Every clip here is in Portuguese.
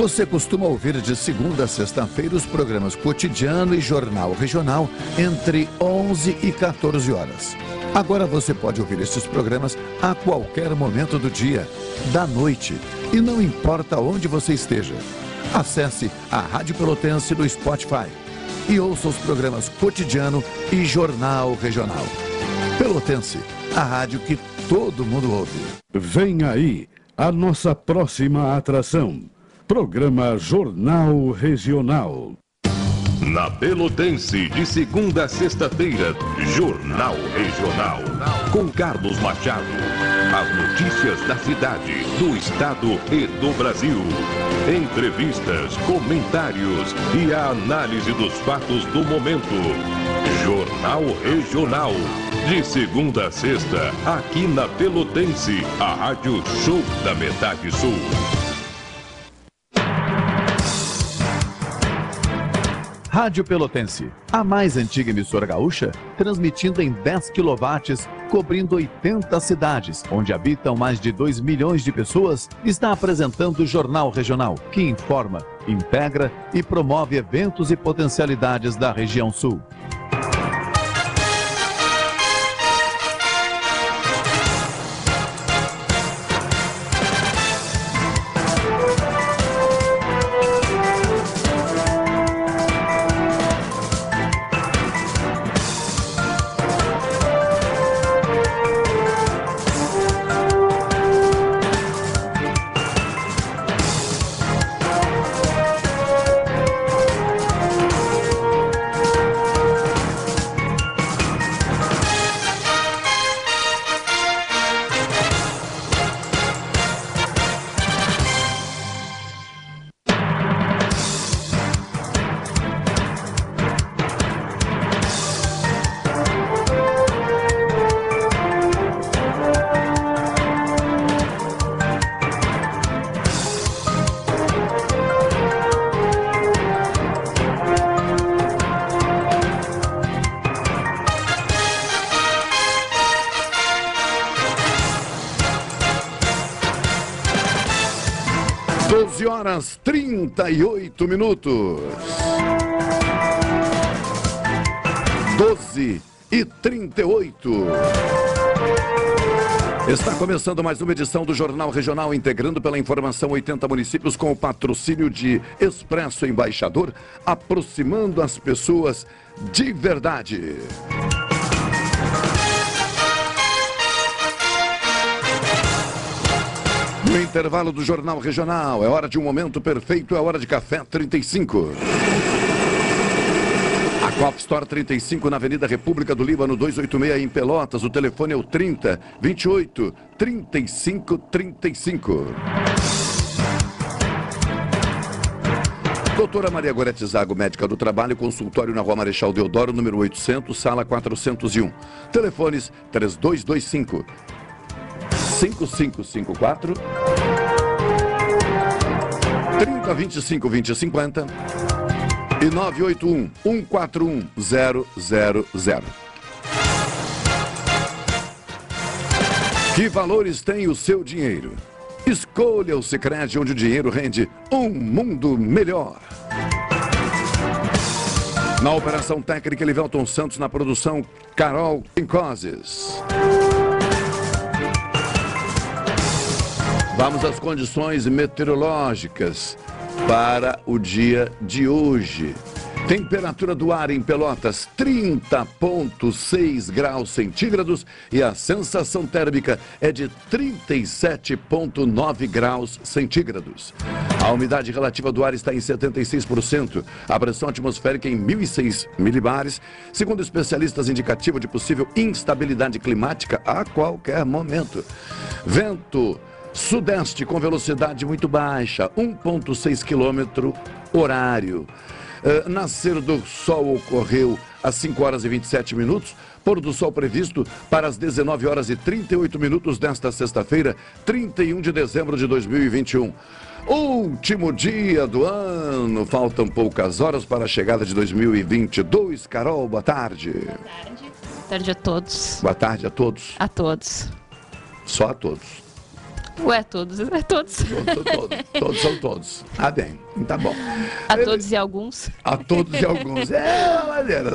Você costuma ouvir de segunda a sexta-feira os programas Cotidiano e Jornal Regional entre 11 e 14 horas. Agora você pode ouvir estes programas a qualquer momento do dia, da noite, e não importa onde você esteja. Acesse a Rádio Pelotense no Spotify e ouça os programas Cotidiano e Jornal Regional. Pelotense, a rádio que todo mundo ouve. Vem aí a nossa próxima atração. Programa Jornal Regional. Na Pelotense, de segunda a sexta-feira, Jornal Regional. Com Carlos Machado. As notícias da cidade, do estado e do Brasil. Entrevistas, comentários e a análise dos fatos do momento. Jornal Regional. De segunda a sexta, aqui na Pelotense, a Rádio Show da Metade Sul. Rádio Pelotense, a mais antiga emissora gaúcha, transmitindo em 10 kW, cobrindo 80 cidades, onde habitam mais de 2 milhões de pessoas, está apresentando o Jornal Regional, que informa, integra e promove eventos e potencialidades da região sul. 38 minutos. 12 e 38. Está começando mais uma edição do Jornal Regional, integrando pela informação 80 municípios com o patrocínio de Expresso Embaixador, aproximando as pessoas de verdade. No intervalo do Jornal Regional, é hora de um momento perfeito, é hora de café 35. A Copa Store 35 na Avenida República do Líbano 286 em Pelotas. O telefone é o 30 28 35 35. Doutora Maria Gorete Zago, médica do trabalho, consultório na Rua Marechal Deodoro, número 800, sala 401. Telefones 3225 5554 3025 2050 e 981 141 000. Que valores tem o seu dinheiro? Escolha o Sicredi onde o dinheiro rende um mundo melhor. Na operação técnica, Elivelton Santos, na produção, Carol Quincoses. Vamos às condições meteorológicas para o dia de hoje. Temperatura do ar em Pelotas 30,6 graus centígrados e a sensação térmica é de 37,9 graus centígrados. A umidade relativa do ar está em 76%, a pressão atmosférica em 1.006 milibares, segundo especialistas indicativo de possível instabilidade climática a qualquer momento. Vento Sudeste com velocidade muito baixa, 1,6 km horário. Uh, nascer do sol ocorreu às 5 horas e 27 minutos. Pôr do sol previsto para as 19 horas e 38 minutos desta sexta-feira, 31 de dezembro de 2021. Último dia do ano, faltam poucas horas para a chegada de 2022. Carol, boa tarde. Boa tarde. Boa tarde a todos. Boa tarde a todos. A todos. Só a todos. Ué, todos, é todos. Todos, todos, todos são todos. Ah, bem, tá bom. A todos e alguns. A todos e alguns. É uma maneira.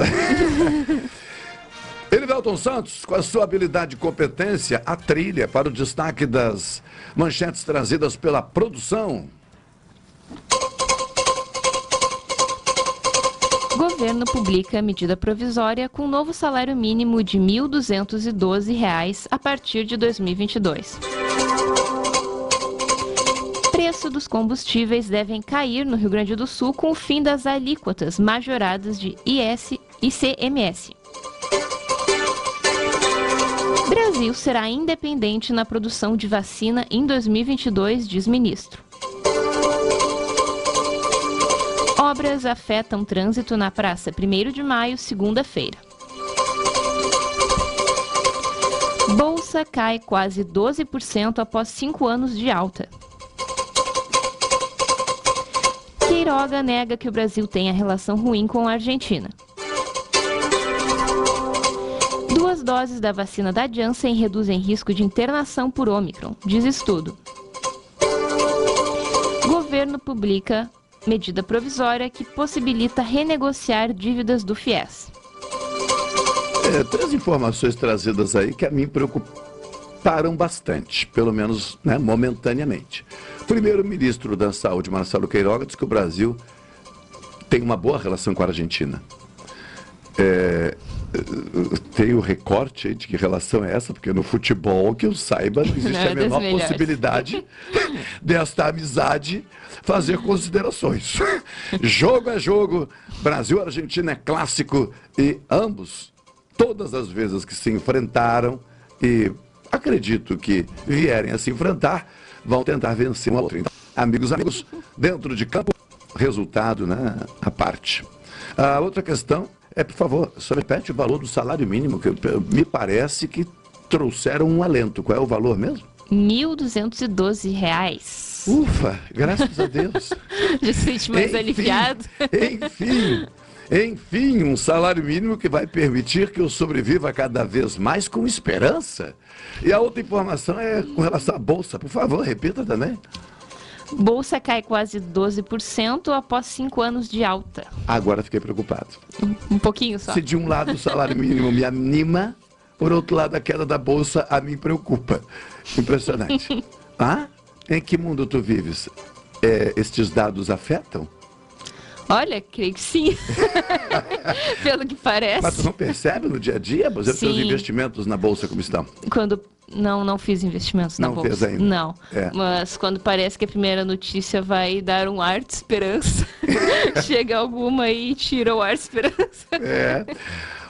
Elivelton Santos, com a sua habilidade e competência, a trilha para o destaque das manchetes trazidas pela produção. Governo publica medida provisória com novo salário mínimo de R$ 1.212 a partir de 2022 preço dos combustíveis devem cair no Rio Grande do Sul com o fim das alíquotas majoradas de IS e ICMS. Brasil será independente na produção de vacina em 2022, diz ministro. Obras afetam trânsito na Praça 1 de Maio, segunda-feira. Bolsa cai quase 12% após cinco anos de alta. Queiroga nega que o Brasil tenha relação ruim com a Argentina. Duas doses da vacina da Janssen reduzem risco de internação por Ômicron, diz estudo. Governo publica medida provisória que possibilita renegociar dívidas do FIES. É, três informações trazidas aí que a mim preocuparam bastante, pelo menos né, momentaneamente. Primeiro-ministro da Saúde, Marcelo Queiroga, diz que o Brasil tem uma boa relação com a Argentina. É, tem o recorte de que relação é essa, porque no futebol, que eu saiba, não existe não, a menor possibilidade desta amizade fazer considerações. jogo é jogo, Brasil-Argentina é clássico e ambos, todas as vezes que se enfrentaram e acredito que vierem a se enfrentar, vão tentar vencer um outro. Então, amigos, amigos, dentro de campo, resultado, né, a parte. A outra questão é, por favor, só repete o valor do salário mínimo, que me parece que trouxeram um alento. Qual é o valor mesmo? R$ 1.212. Ufa, graças a Deus. Já se sente mais enfim, aliviado. Enfim, enfim, um salário mínimo que vai permitir que eu sobreviva cada vez mais com esperança. E a outra informação é com relação à Bolsa. Por favor, repita também. Bolsa cai quase 12% após cinco anos de alta. Agora fiquei preocupado. Um, um pouquinho só. Se de um lado o salário mínimo me anima, por outro lado a queda da Bolsa a mim preocupa. Impressionante. ah? Em que mundo tu vives? É, estes dados afetam? Olha, creio que sim. Pelo que parece. Mas tu não percebe no dia a dia, por exemplo, seus investimentos na bolsa como estão? Quando não, não fiz investimentos na não bolsa. Não fez ainda? Não. É. Mas quando parece que a primeira notícia vai dar um ar de esperança, chega alguma e tira o ar de esperança. É.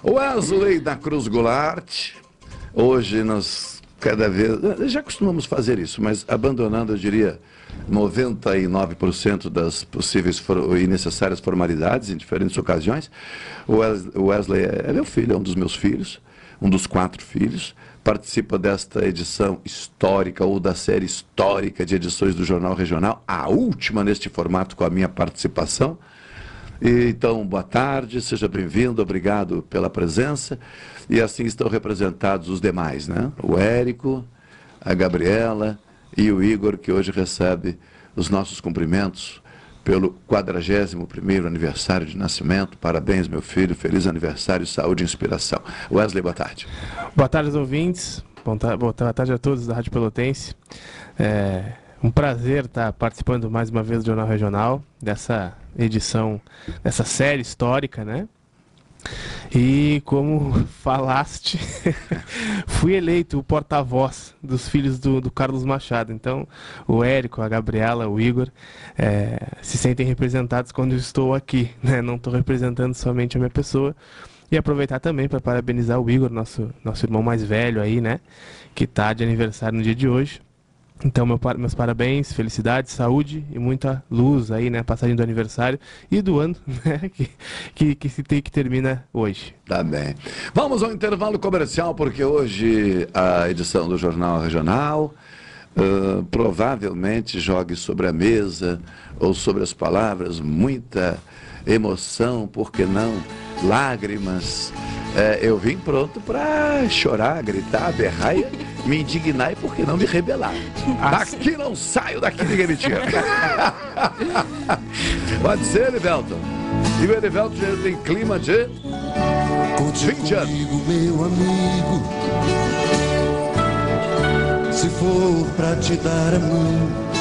Wesley da Cruz Goulart, hoje nós cada vez, já costumamos fazer isso, mas abandonando, eu diria, 99% das possíveis e necessárias formalidades em diferentes ocasiões. O Wesley é meu filho, é um dos meus filhos, um dos quatro filhos. Participa desta edição histórica ou da série histórica de edições do Jornal Regional, a última neste formato com a minha participação. E, então, boa tarde, seja bem-vindo, obrigado pela presença. E assim estão representados os demais, né? O Érico, a Gabriela, e o Igor, que hoje recebe os nossos cumprimentos pelo 41º aniversário de nascimento. Parabéns, meu filho. Feliz aniversário, saúde e inspiração. Wesley, boa tarde. Boa tarde aos ouvintes. Boa tarde a todos da Rádio Pelotense. É um prazer estar participando mais uma vez do Jornal Regional, dessa edição, dessa série histórica, né? E como falaste, fui eleito o porta-voz dos filhos do, do, Carlos Machado. Então, o Érico, a Gabriela, o Igor é, se sentem representados quando eu estou aqui. Né? Não estou representando somente a minha pessoa. E aproveitar também para parabenizar o Igor, nosso, nosso irmão mais velho aí, né? Que está de aniversário no dia de hoje. Então, meu, meus parabéns, felicidade, saúde e muita luz aí, né? Passagem do aniversário e do ano, né? Que, que, que se tem que termina hoje. Tá bem. Vamos ao intervalo comercial, porque hoje a edição do Jornal Regional uh, provavelmente jogue sobre a mesa ou sobre as palavras muita emoção, por que não? Lágrimas. É, eu vim pronto para chorar, gritar, berrar e me indignar e por que não me rebelar. Daqui não saio, daqui ninguém me tira. Pode ser, Elivelton. E o Elivelton já tem clima de Conte 20 anos. meu amigo. Se for pra te dar a mão.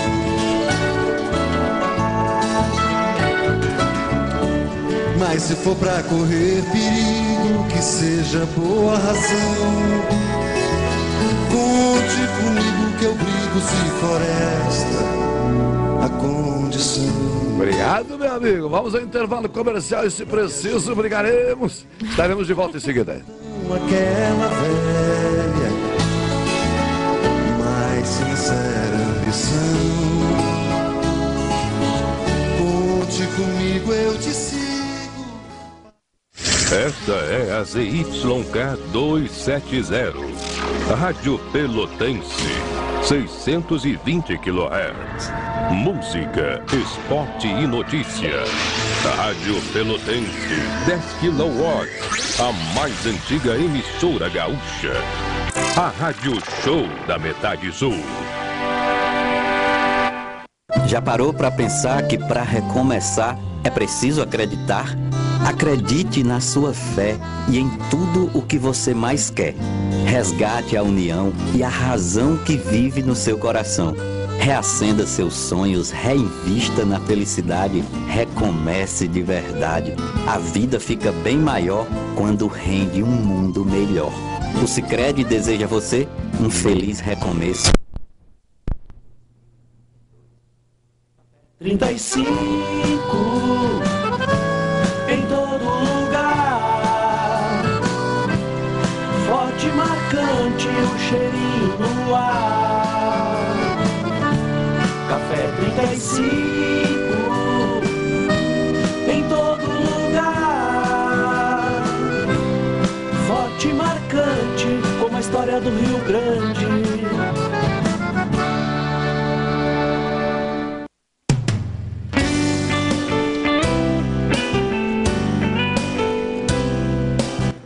Mas se for pra correr perigo, que seja boa razão. Conte comigo que eu brigo se for esta a condição. Obrigado, meu amigo. Vamos ao intervalo comercial e, se preciso, brigaremos. Estaremos de volta em seguida. aquela velha, mais sincera ambição. Conte comigo, eu te sigo. Esta é a ZYK 270, Rádio Pelotense, 620 kHz. Música, esporte e notícia. Rádio Pelotense, 10 kW, a mais antiga emissora gaúcha. A Rádio Show da Metade Sul. Já parou para pensar que para recomeçar é preciso acreditar? Acredite na sua fé e em tudo o que você mais quer. Resgate a união e a razão que vive no seu coração. Reacenda seus sonhos, reinvista na felicidade, recomece de verdade. A vida fica bem maior quando rende um mundo melhor. O Sicredi deseja a você um feliz recomeço. 35 do Rio Grande.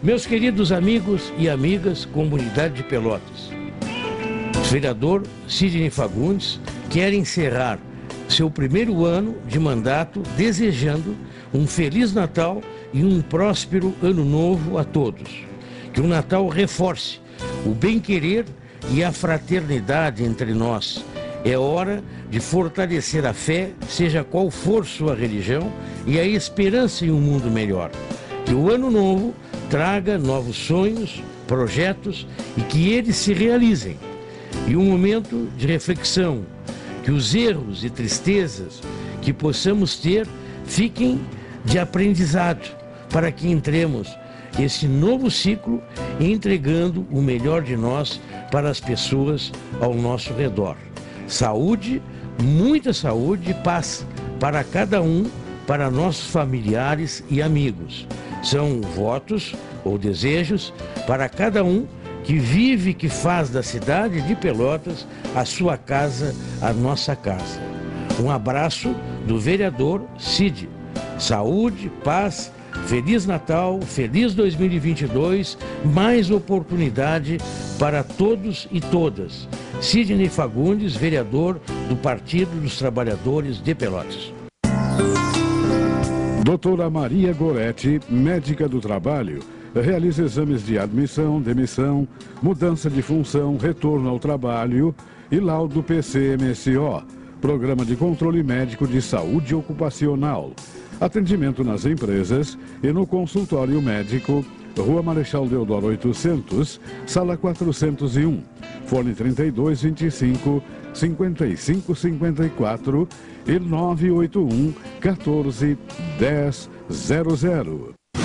Meus queridos amigos e amigas, comunidade de Pelotas. O vereador Sidney Fagundes quer encerrar seu primeiro ano de mandato desejando um feliz Natal e um próspero ano novo a todos. Que o Natal reforce o bem-querer e a fraternidade entre nós. É hora de fortalecer a fé, seja qual for sua religião, e a esperança em um mundo melhor. Que o ano novo traga novos sonhos, projetos e que eles se realizem. E um momento de reflexão, que os erros e tristezas que possamos ter fiquem de aprendizado, para que entremos esse novo ciclo entregando o melhor de nós para as pessoas ao nosso redor. Saúde, muita saúde e paz para cada um, para nossos familiares e amigos. São votos ou desejos para cada um que vive, que faz da cidade de Pelotas a sua casa, a nossa casa. Um abraço do vereador Cid. Saúde, paz, Feliz Natal, feliz 2022, mais oportunidade para todos e todas. Sidney Fagundes, vereador do Partido dos Trabalhadores de Pelotas. Doutora Maria Goretti, médica do trabalho, realiza exames de admissão, demissão, mudança de função, retorno ao trabalho e laudo PCMSO, Programa de Controle Médico de Saúde Ocupacional. Atendimento nas empresas e no consultório médico, Rua Marechal Deodoro 800, sala 401, fone 3225 5554 e 981 14 1000.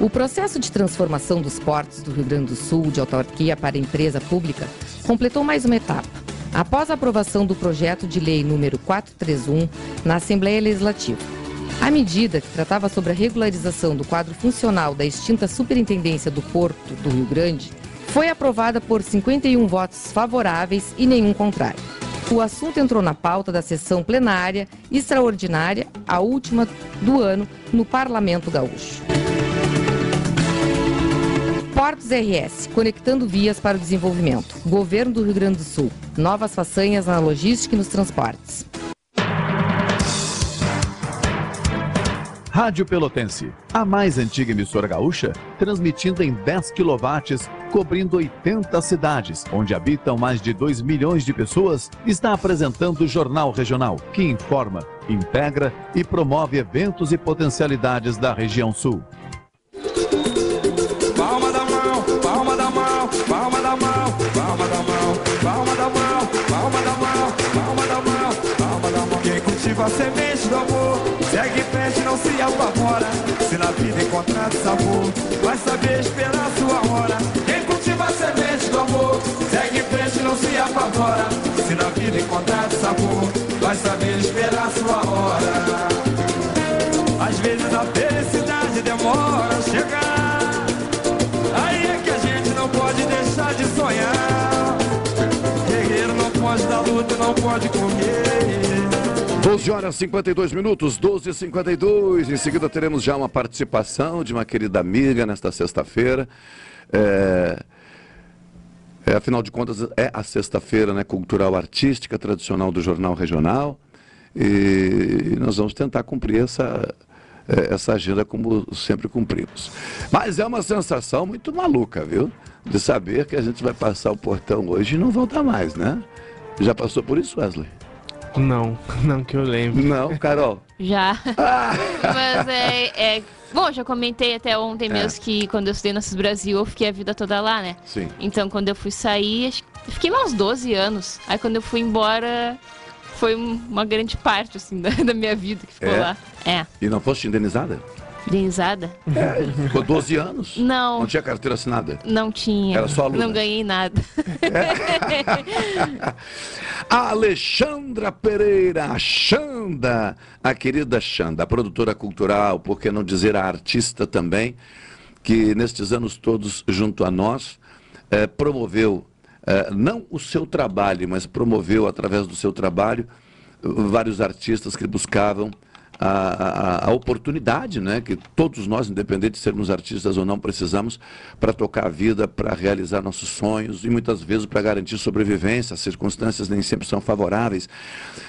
O processo de transformação dos portos do Rio Grande do Sul de autarquia para empresa pública completou mais uma etapa. Após a aprovação do projeto de lei número 431 na Assembleia Legislativa. A medida, que tratava sobre a regularização do quadro funcional da extinta Superintendência do Porto do Rio Grande, foi aprovada por 51 votos favoráveis e nenhum contrário. O assunto entrou na pauta da sessão plenária extraordinária, a última do ano, no Parlamento Gaúcho. Portos RS, conectando vias para o desenvolvimento. Governo do Rio Grande do Sul. Novas façanhas na logística e nos transportes. Rádio Pelotense, a mais antiga emissora gaúcha, transmitindo em 10 kW, cobrindo 80 cidades, onde habitam mais de 2 milhões de pessoas, está apresentando o Jornal Regional, que informa, integra e promove eventos e potencialidades da região sul. Cultiva a semente do amor, segue em frente, não se apavora. Se na vida encontrar sabor, vai saber esperar sua hora. Quem cultiva a semente do amor, segue em frente, não se apavora. Se na vida encontrar sabor, vai saber esperar sua hora. Às vezes a felicidade demora a chegar. Aí é que a gente não pode deixar de sonhar. Guerreiro não pode dar luta, não pode correr. 12 horas e 52 minutos, 12 e 52 Em seguida teremos já uma participação de uma querida amiga nesta sexta-feira. É, é, afinal de contas, é a sexta-feira né, cultural artística tradicional do Jornal Regional. E nós vamos tentar cumprir essa, é, essa agenda como sempre cumprimos. Mas é uma sensação muito maluca, viu? De saber que a gente vai passar o portão hoje e não voltar mais, né? Já passou por isso, Wesley? Não, não que eu lembro. Não, Carol? Já. Mas é, é- Bom, já comentei até ontem É. mesmo que quando eu estudei Nossos Brasil, eu fiquei a vida toda lá, né? Sim. Então, quando eu fui sair, acho que- eu fiquei lá uns 12 anos. Aí, quando eu fui embora, foi um- uma grande parte, assim, da, da minha vida que ficou É? lá. É. E não foste indenizada? Indenizada? É, ficou 12 anos. Não. Não tinha carteira assinada. Não tinha. Era só aluna. Não ganhei nada. A Alexandra Pereira, a Xanda, a querida Xanda, a produtora cultural, por que não dizer a artista também, que nestes anos todos, junto a nós, eh, promoveu, eh, não o seu trabalho, mas promoveu, através do seu trabalho, vários artistas que buscavam a, a- a oportunidade, né, que todos nós, independente de sermos artistas ou não, precisamos para tocar a vida, para realizar nossos sonhos e muitas vezes para garantir sobrevivência. As circunstâncias nem sempre são favoráveis.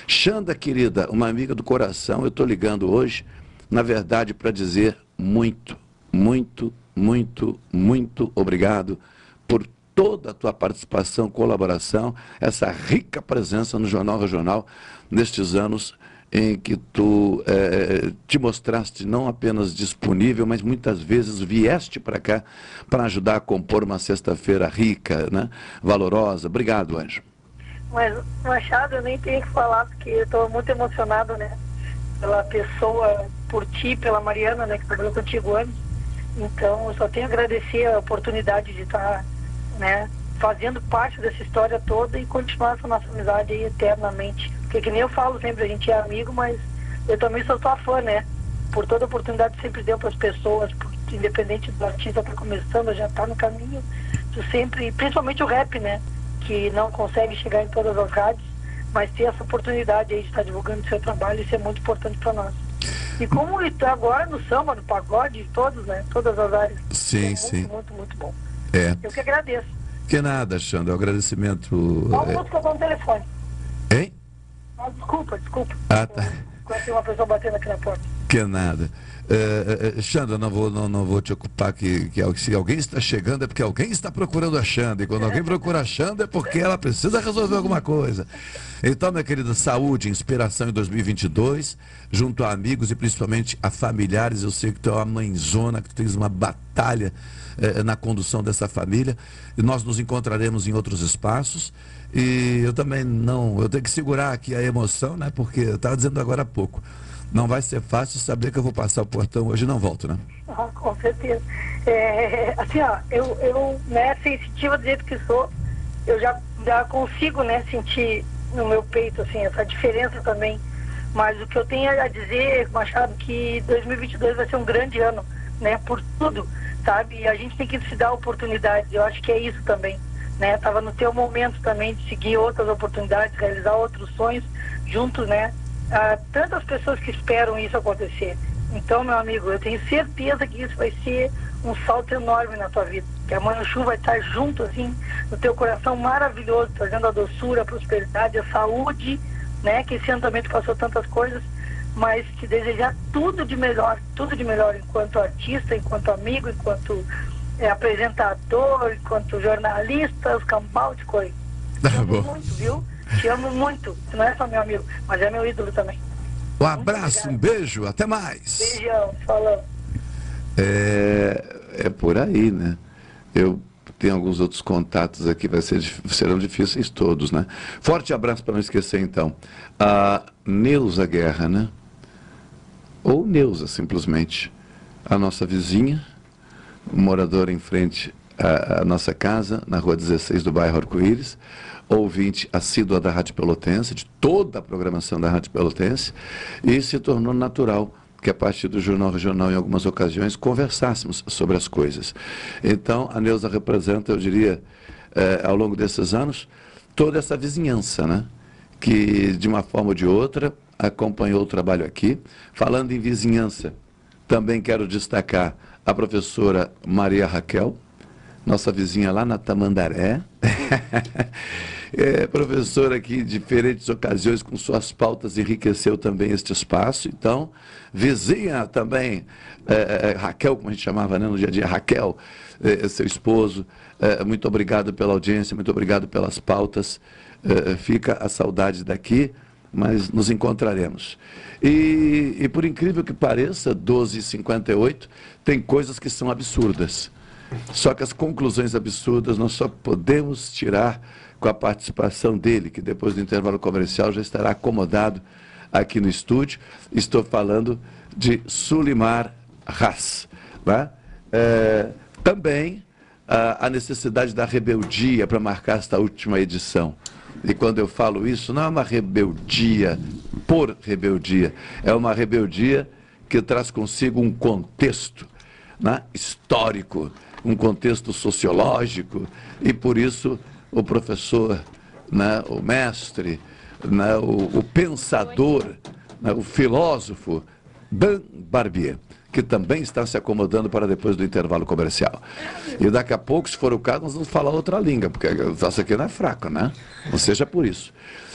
Xanda, querida, uma amiga do coração, eu estou ligando hoje, na verdade, para dizer muito, muito, muito, muito obrigado por toda a tua participação, colaboração, essa rica presença no Jornal Regional nestes anos em que tu eh, te mostraste não apenas disponível, mas muitas vezes vieste para cá para ajudar a compor uma sexta-feira rica, né? valorosa. Obrigado, Anjo. Mas, Machado, eu nem tenho que falar, porque eu estou muito emocionado, né? Pela pessoa, por ti, pela Mariana, né? Que trabalhou contigo anos. Então, eu só tenho a agradecer a oportunidade de estar, né? Fazendo parte dessa história toda e continuar essa nossa amizade aí eternamente. Porque que nem eu falo sempre, a gente é amigo, mas eu também sou tua fã, né? por toda oportunidade que sempre deu para as pessoas, por, independente do artista tá começando, já está no caminho. Tu sempre, principalmente o rap, né? Que não consegue chegar em todas as rádios, mas ter essa oportunidade aí de estar divulgando o seu trabalho, isso é muito importante para nós. E como está agora no samba, no pagode, todos, né? Todas as áreas. Sim, é muito, sim. Muito, muito bom. É. Eu que agradeço. Que nada, Xandra. O agradecimento. Qual é... dou no telefone? Ah, desculpa, desculpa. Ah, tá. Quando tem uma pessoa batendo aqui na porta. Que nada. Uh, uh, Xandra, não vou, não, não vou te ocupar que, que se alguém está chegando é porque alguém está procurando a Xandra. E quando alguém procura a Xandra é porque ela precisa resolver alguma coisa. Então, minha querida, saúde, inspiração em 2022, junto a amigos e principalmente a familiares. Eu sei que tu é uma mãezona, que tu tens uma batalha na condução dessa família. E nós nos encontraremos em outros espaços. E eu também não, eu tenho que segurar aqui a emoção, né? Porque eu estava dizendo agora há pouco não vai ser fácil saber que eu vou passar o portão hoje e não volto, né? Ah, com certeza. É, assim, ó, eu, eu, né, sensitiva do jeito que sou, eu já, já consigo, né, sentir no meu peito, assim, essa diferença também. Mas o que eu tenho a dizer, Machado, que 2022 vai ser um grande ano, né, por tudo, sabe? E a gente tem que se dar oportunidades, eu acho que é isso também, né? Tava no teu momento também de seguir outras oportunidades, realizar outros sonhos juntos, né? ah, tantas pessoas que esperam isso acontecer. Então, meu amigo, eu tenho certeza que isso vai ser um salto enorme na tua vida. Que a Manchu vai estar junto, assim, no teu coração maravilhoso, trazendo a doçura, a prosperidade, a saúde, né? Que esse ano também tu passou tantas coisas, mas te desejar tudo de melhor, tudo de melhor enquanto artista, enquanto amigo, enquanto é, apresentador, enquanto jornalista, os cambal de coisa. Tá bom. Muito, viu? Te amo muito. Não é só meu amigo, mas é meu ídolo também. Um abraço, um beijo, até mais. Beijão, falou. É, é por aí, né? Eu tenho alguns outros contatos aqui, vai ser, serão difíceis todos, né? Forte abraço para não esquecer, então. A Neuza Guerra, né? Ou Neuza, simplesmente. A nossa vizinha, moradora em frente à, à nossa casa, na rua 16 do bairro Arco-Íris ouvinte assídua da Rádio Pelotense, de toda a programação da Rádio Pelotense, e se tornou natural que a partir do Jornal Regional, em algumas ocasiões, conversássemos sobre as coisas. Então, a Neuza representa, eu diria, eh, ao longo desses anos, toda essa vizinhança, né? que, de uma forma ou de outra, acompanhou o trabalho aqui. Falando em vizinhança, também quero destacar a professora Maria Raquel, nossa vizinha lá na Tamandaré. é, professora que em diferentes ocasiões, com suas pautas, enriqueceu também este espaço. Então, vizinha também, é, é, Raquel, como a gente chamava né, no dia a dia, Raquel, é, seu esposo, é, muito obrigado pela audiência, muito obrigado pelas pautas. É, fica a saudade daqui, mas nos encontraremos. E, e por incrível que pareça, 12h58, tem coisas que são absurdas. Só que as conclusões absurdas nós só podemos tirar com a participação dele, que depois do intervalo comercial já estará acomodado aqui no estúdio. Estou falando de Sulimar Haas. Né? É, também a, a necessidade da rebeldia para marcar esta última edição. E quando eu falo isso, não é uma rebeldia por rebeldia, é uma rebeldia que traz consigo um contexto né, histórico, um contexto sociológico, e por isso o professor, né, o mestre, né, o, o pensador, né, o filósofo Dan Barbier, que também está se acomodando para depois do intervalo comercial. E daqui a pouco, se for o caso, nós vamos falar outra língua, porque essa aqui não é fraca, né? Não seja por isso.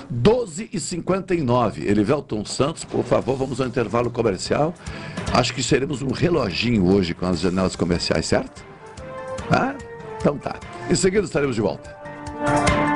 12 e 59 Elivelton Santos, por favor, vamos ao intervalo comercial. Acho que seremos um reloginho hoje com as janelas comerciais, certo? Ah? Então tá. Em seguida estaremos de volta.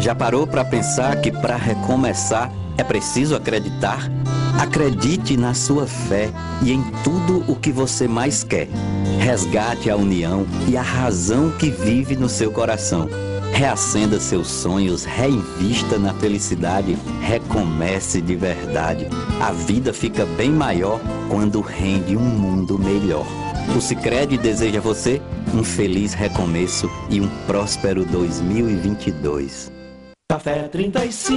Já parou para pensar que para recomeçar é preciso acreditar? Acredite na sua fé e em tudo o que você mais quer. Resgate a união e a razão que vive no seu coração. Reacenda seus sonhos, reinvista na felicidade, recomece de verdade. A vida fica bem maior quando rende um mundo melhor. O Sicredi deseja a você um feliz recomeço e um próspero 2022. Café 35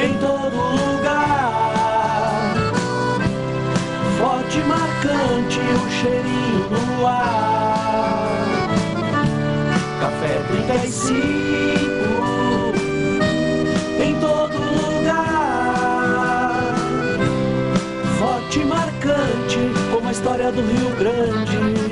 em todo lugar. Forte marcante o cheirinho no ar. Café 35 em todo lugar. Forte marcante como a história do Rio Grande.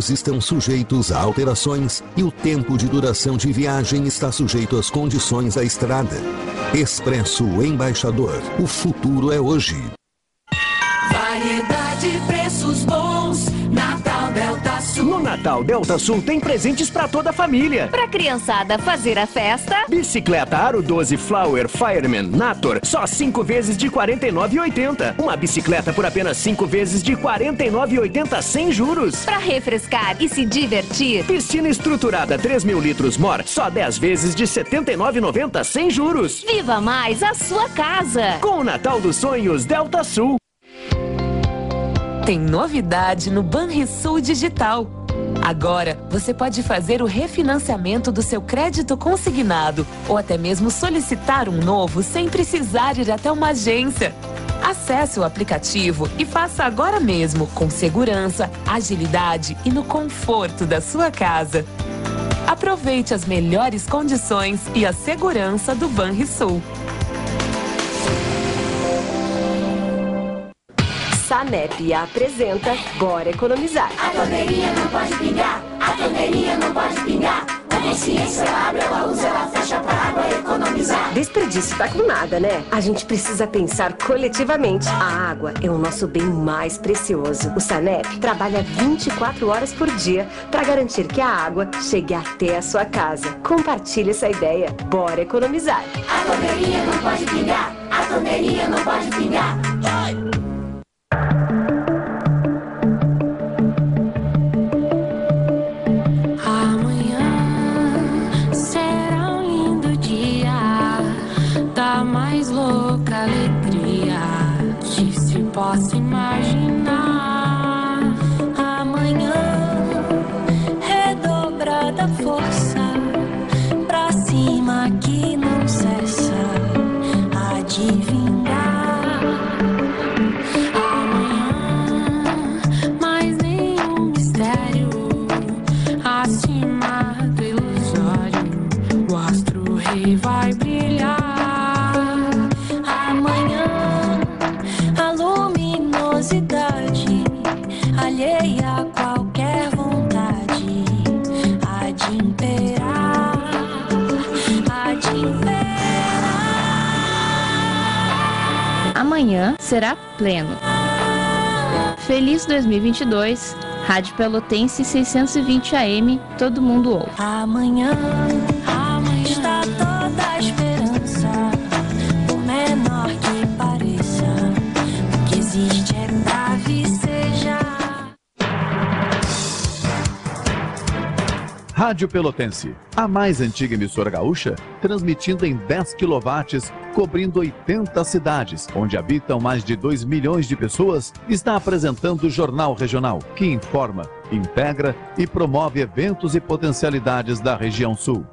horários estão sujeitos a alterações e o tempo de duração de viagem está sujeito às condições da estrada. Expresso Embaixador. O futuro é hoje. Variedade, preços bons. Natal Delta Sul tem presentes para toda a família. Pra criançada fazer a festa. Bicicleta Aro 12 Flower Fireman Nator, só 5 vezes de R$ 49,80. Uma bicicleta por apenas 5 vezes de R$ 49,80 sem juros. Pra refrescar e se divertir. Piscina estruturada 3 mil litros Mor, só 10 vezes de R$ 79,90 sem juros. Viva mais a sua casa. Com o Natal dos Sonhos Delta Sul. Tem novidade no Banrisul Digital. Agora, você pode fazer o refinanciamento do seu crédito consignado ou até mesmo solicitar um novo sem precisar ir até uma agência. Acesse o aplicativo e faça agora mesmo, com segurança, agilidade e no conforto da sua casa. Aproveite as melhores condições e a segurança do Banrisul. Sanep apresenta Bora Economizar. A torneirinha não pode pingar, a torneirinha não pode pingar. A consciência ela abre, ela usa, ela fecha pra água economizar. Desperdício tá com nada, né? A gente precisa pensar coletivamente. A água é o nosso bem mais precioso. O Sanep trabalha 24 horas por dia para garantir que a água chegue até a sua casa. Compartilhe essa ideia. Bora economizar. A torneirinha não pode pingar, a torneirinha não pode pingar. Amanhã se será pleno. Feliz 2022, Rádio Pelotense 620 AM, todo mundo ouve. Amanhã, Rádio Pelotense, a mais antiga emissora gaúcha, transmitindo em 10 kW, cobrindo 80 cidades, onde habitam mais de 2 milhões de pessoas, está apresentando o Jornal Regional, que informa, integra e promove eventos e potencialidades da região sul.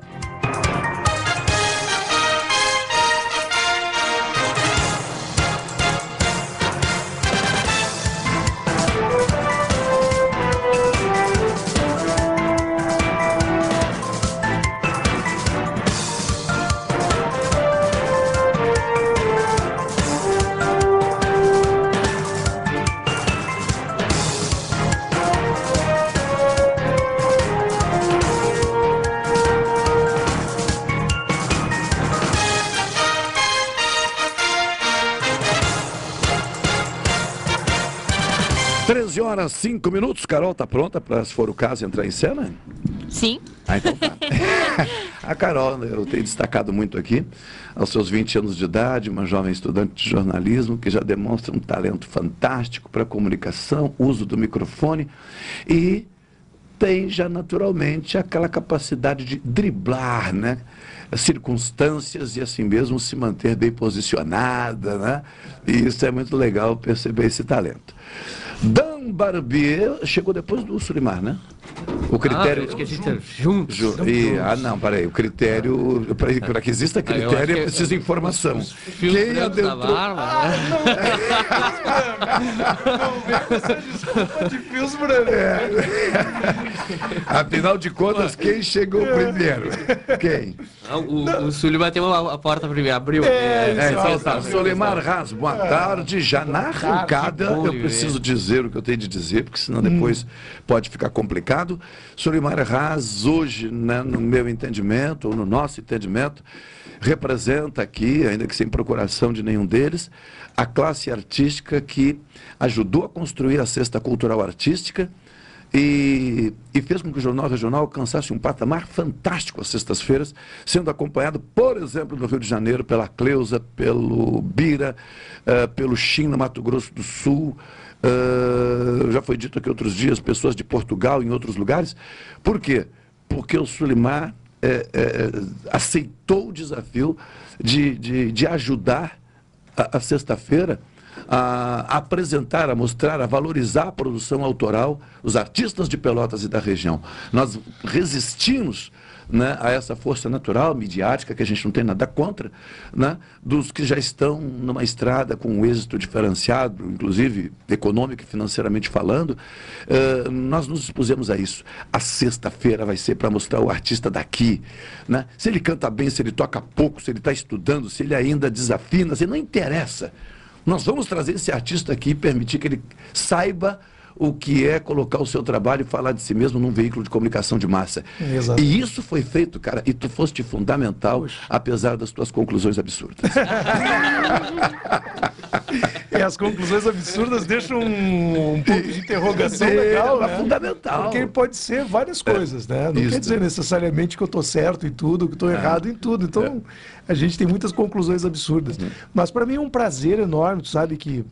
Horas, 5 minutos. Carol, tá pronta para, se for o caso, entrar em cena? Sim. Ah, então tá. A Carol, eu tenho destacado muito aqui, aos seus 20 anos de idade, uma jovem estudante de jornalismo que já demonstra um talento fantástico para comunicação, uso do microfone e tem já naturalmente aquela capacidade de driblar, né? circunstâncias e assim mesmo se manter bem posicionada, né? E isso é muito legal perceber esse talento. Dan Barbier chegou depois do Sulimar, né? O critério. Ah, eu esqueci de juntos. Ju- e- ah, não, peraí. O critério. Para que exista Ah, critério, que é preciso informação. Fios Quem brancos da adentrou. barba, Ah, de fios brancos. É. Afinal de contas, quem chegou primeiro? Quem? Ah, O, o Sully bateu a, a porta primeiro, abriu. É, É, então tá. Solimar Raz, boa tarde. Já na arrancada, que eu preciso dizer o que eu tenho de dizer, porque senão Hum. depois pode ficar complicado. Solimar Raz, hoje, né, no meu entendimento, ou no nosso entendimento, representa aqui, ainda que sem procuração de nenhum deles, a classe artística que ajudou a construir a cesta cultural artística e, e fez com que o Jornal Regional alcançasse um patamar fantástico às sextas-feiras, sendo acompanhado, por exemplo, no Rio de Janeiro, pela Cleusa, pelo Bira, eh, pelo Chim, no Mato Grosso do Sul. Eh, já foi dito aqui outros dias, pessoas de Portugal em outros lugares. Por quê? Porque o Sulimar eh, eh, aceitou o desafio de, de, de ajudar a, a sexta-feira a apresentar, a mostrar, a valorizar a produção autoral, os artistas de Pelotas e da região. Nós resistimos né, a essa força natural, midiática, que a gente não tem nada contra, né, dos que já estão numa estrada com um êxito diferenciado, inclusive econômico e financeiramente falando. Eh, nós nos expusemos a isso. A sexta-feira vai ser para mostrar o artista daqui. Né? Se ele canta bem, se ele toca pouco, se ele está estudando, se ele ainda desafina, se não interessa. Nós vamos trazer esse artista aqui e permitir que ele saiba o que é colocar o seu trabalho e falar de si mesmo num veículo de comunicação de massa. Exato. E isso foi feito, cara, e tu foste fundamental, apesar das tuas conclusões absurdas. E as conclusões absurdas deixam um, um ponto de interrogação É, legal, mas né? fundamental. Porque pode ser várias coisas, né? Não Isso. quer dizer necessariamente que eu estou certo em tudo, que estou errado em tudo. Então, a gente tem muitas conclusões absurdas. Mas para mim é um prazer enorme, tu sabe que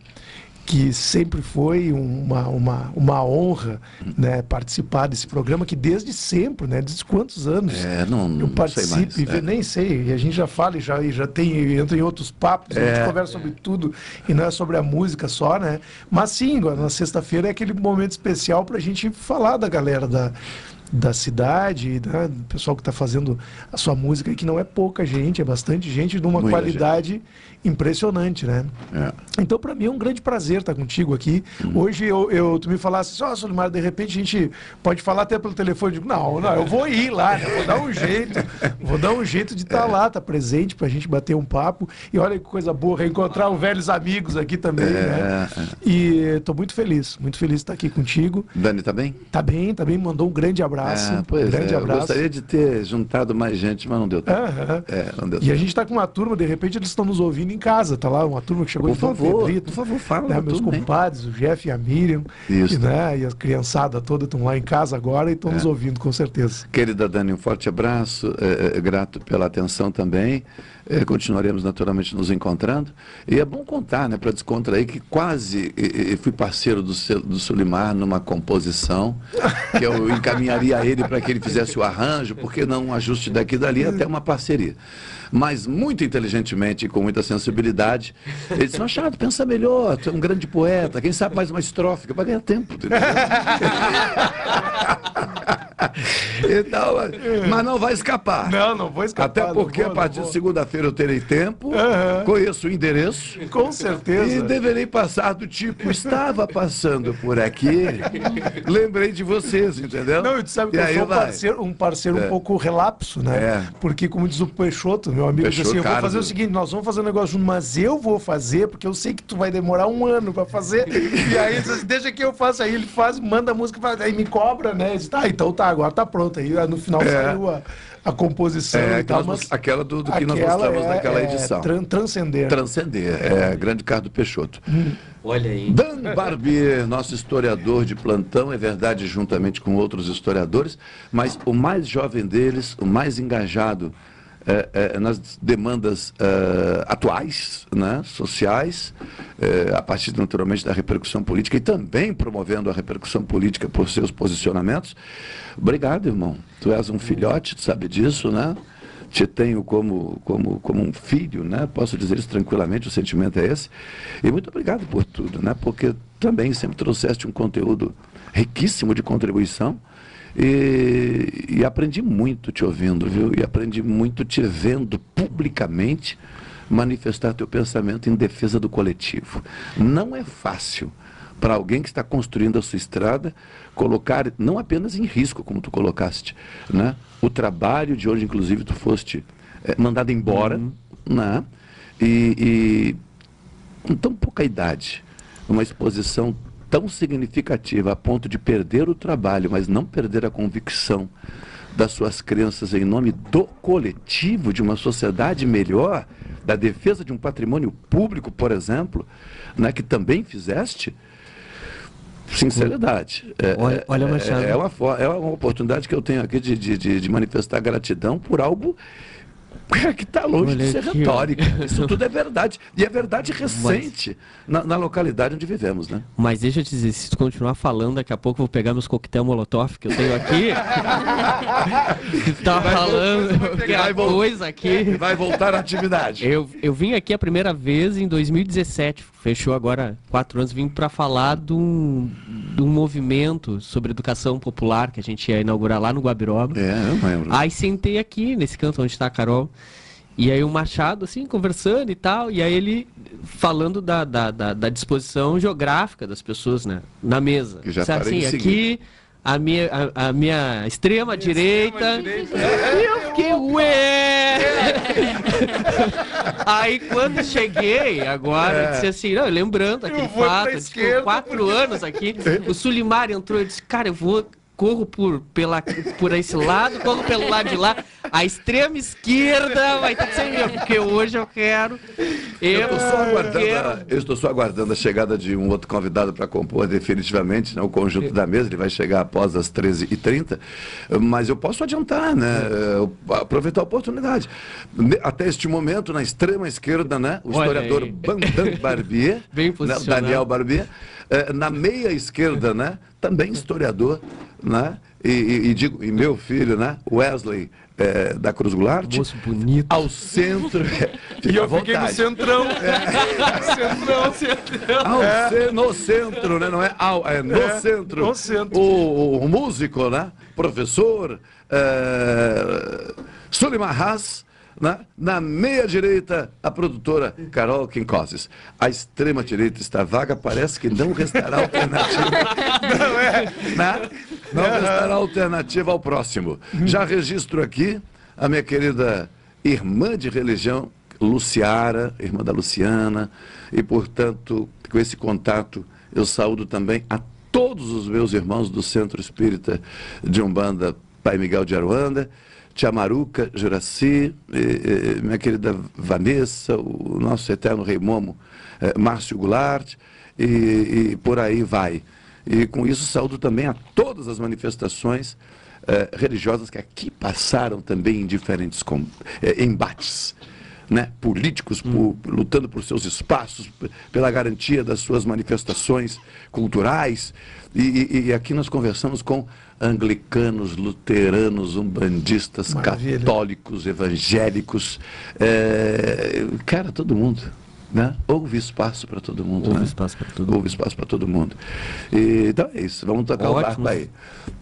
que sempre foi uma, uma, uma honra né, participar desse programa, que desde sempre, né, desde quantos anos É, não, não eu sei participo mais, e vê- é. nem sei, e a gente já fala e já, e já tem, entra em outros papos, a É. gente conversa sobre tudo, e não é sobre a música só, né? Mas sim, na sexta-feira é aquele momento especial para a gente falar da galera da, da cidade, né, do pessoal que está fazendo a sua música, e que não é pouca gente, é bastante gente, de uma Muita qualidade impressionante, né? Então, para mim é um grande prazer estar contigo aqui. Hoje eu, eu- tu me falasse, só, Solimar, de repente a gente pode falar até pelo telefone. Eu digo, não, não, eu vou ir lá, né? vou dar um jeito, vou dar um jeito de estar lá, estar presente para a gente bater um papo. E olha que coisa boa, reencontrar os velhos amigos aqui também, né? E estou muito feliz, muito feliz de estar aqui contigo. Dani, tá bem? Tá bem, tá bem, mandou um grande abraço. É, pois grande é, eu abraço. gostaria de ter juntado mais gente, mas não deu tempo. Aham. É, não deu E a gente está com uma turma, de repente eles estão nos ouvindo em casa, tá lá, uma turma que chegou Por favor, Pedrito, por favor, fala né, da meus compadres, o Jeff e a Miriam, Isso. E, né, e a criançada toda estão lá em casa agora e estão É. nos ouvindo com certeza. Querida Dani, um forte abraço, é, é, grato pela atenção também. É, continuaremos naturalmente nos encontrando. E é bom contar, né, para descontrair, que quase fui parceiro do, do Sulimar numa composição, que eu encaminharia a ele para que ele fizesse o arranjo, porque não um ajuste daqui e dali, até uma parceria. Mas muito inteligentemente e com muita sensibilidade, ele disse, Machado, pensa melhor, tu é um grande poeta, quem sabe mais uma estrofe, vai ganhar tempo. Então, mas não vai escapar. Não, não vou escapar. Até porque vou, a partir de segunda-feira eu terei tempo, conheço o endereço. Com certeza. E deverei passar do tipo, estava passando por aqui, lembrei de vocês, entendeu? Não, tu sabe que E eu sou um parceiro, um parceiro É. um pouco relapso, né? É. Porque, como diz o Peixoto, meu amigo, diz Peixoto, assim, eu vou fazer o seguinte, nós vamos fazer um negócio junto, mas eu vou fazer, porque eu sei que tu vai demorar um ano pra fazer. e aí, diz assim, deixa que eu faço. Aí ele faz, manda a música, aí me cobra, né? Disse, tá, então tá, agora agora tá pronta. Aí no final É. saiu a, a composição É, e tal, aquela do, do que nós mostramos é- naquela é edição. tran- transcender. Transcender, é, grande Cardo Peixoto. Olha aí. Dan Barbier, nosso historiador de plantão, é verdade, juntamente com outros historiadores, mas o mais jovem deles, o mais engajado é, é, nas demandas é, atuais, né, sociais, é, a partir naturalmente da repercussão política e também promovendo a repercussão política por seus posicionamentos. Obrigado, irmão. Tu és um filhote, tu sabe disso, né? te tenho como, como, como um filho, né? Posso dizer isso tranquilamente, o sentimento é esse. E muito obrigado por tudo, né? Porque também sempre trouxeste um conteúdo riquíssimo de contribuição. E, e aprendi muito te ouvindo, viu? E aprendi muito te vendo publicamente manifestar teu pensamento em defesa do coletivo. Não é fácil para alguém que está construindo a sua estrada colocar não apenas em risco, como tu colocaste, né? o trabalho de onde inclusive tu foste eh, mandado embora, né? e, e com tão pouca idade, uma exposição tão significativa a ponto de perder o trabalho, mas não perder a convicção das suas crenças em nome do coletivo, de uma sociedade melhor, da defesa de um patrimônio público, por exemplo, né, que também fizeste, sinceridade. É, Olha- é- olha, é- Machado. é, uma, é uma oportunidade que eu tenho aqui de, de- de manifestar gratidão por algo que está longe Olha de ser aqui, ó. retórica. Isso tudo é verdade. E é verdade recente na, na localidade onde vivemos, né? Mas deixa eu te dizer, se tu continuar falando, daqui a pouco eu vou pegar meus coquetel molotov que eu tenho aqui. tá falando que a coisa aqui. Vai voltar à atividade. Eu, eu vim aqui a primeira vez em 2017, fechou agora quatro anos, vim para falar de um, de um movimento sobre educação popular que a gente ia inaugurar lá no Guabiroba. É, eu lembro. Aí sentei aqui, nesse canto onde está a Carol. E aí o Machado, assim, conversando e tal, e aí ele falando da, da, da, da disposição geográfica das pessoas, né? Na mesa. Que já farei assim, aqui a minha, a, a minha extrema direita. E eu fiquei, ué! Aí quando cheguei, agora, É. disse assim, não, lembrando aquele fato, eu disse, com esquerda quatro anos aqui, o Sulimar entrou e disse, cara, eu vou. Corro por, pela, por esse lado, corro pelo lado de lá. A extrema esquerda vai ter que ser minha, porque hoje eu quero. Eu Eu estou só aguardando, quero a, eu estou só aguardando a chegada de um outro convidado para compor definitivamente né, o conjunto da mesa. Ele vai chegar após as 13h30. Mas eu posso adiantar, né? Aproveitar a oportunidade. Até este momento, na extrema esquerda, né? O Olha historiador aí. Bandan Barbier, né. Daniel Barbier. Eh, na meia esquerda, né? Também historiador, né? E, e- e digo, e meu filho, né? Wesley eh, da Cruz Goulart. Moço bonito. Ao centro. E eu fiquei no centrão. centrão, centrão. Ao É. ce- no centro, né? Não é ao, é no É, centro. no centro. O, o músico, né? Professor é, Sulimar Haas, Na meia direita, a produtora Carol Quincoses. A extrema direita está vaga, parece que não restará alternativa. não é? Né? Não restará alternativa ao próximo. Já registro aqui a minha querida irmã de religião, Luciara, irmã da Luciana, e portanto, com esse contato, eu saúdo também a todos os meus irmãos do Centro Espírita de Umbanda Pai Miguel de Aruanda, Tia Maruca, Juraci, minha querida Vanessa, o nosso eterno rei Momo, eh, Márcio Goulart, e, e por aí vai. E com isso saúdo também a todas as manifestações eh, religiosas que aqui passaram também em diferentes com- eh, embates né, políticos por- lutando por seus espaços, pela garantia das suas manifestações culturais. E, e- e aqui nós conversamos com anglicanos, luteranos, umbandistas, Maravilha. católicos, evangélicos, é, cara, todo mundo. Né? Houve espaço para todo mundo. Houve né? espaço para todo Houve espaço para todo mundo. E, então é isso, vamos tocar o barco Ótimos. aí.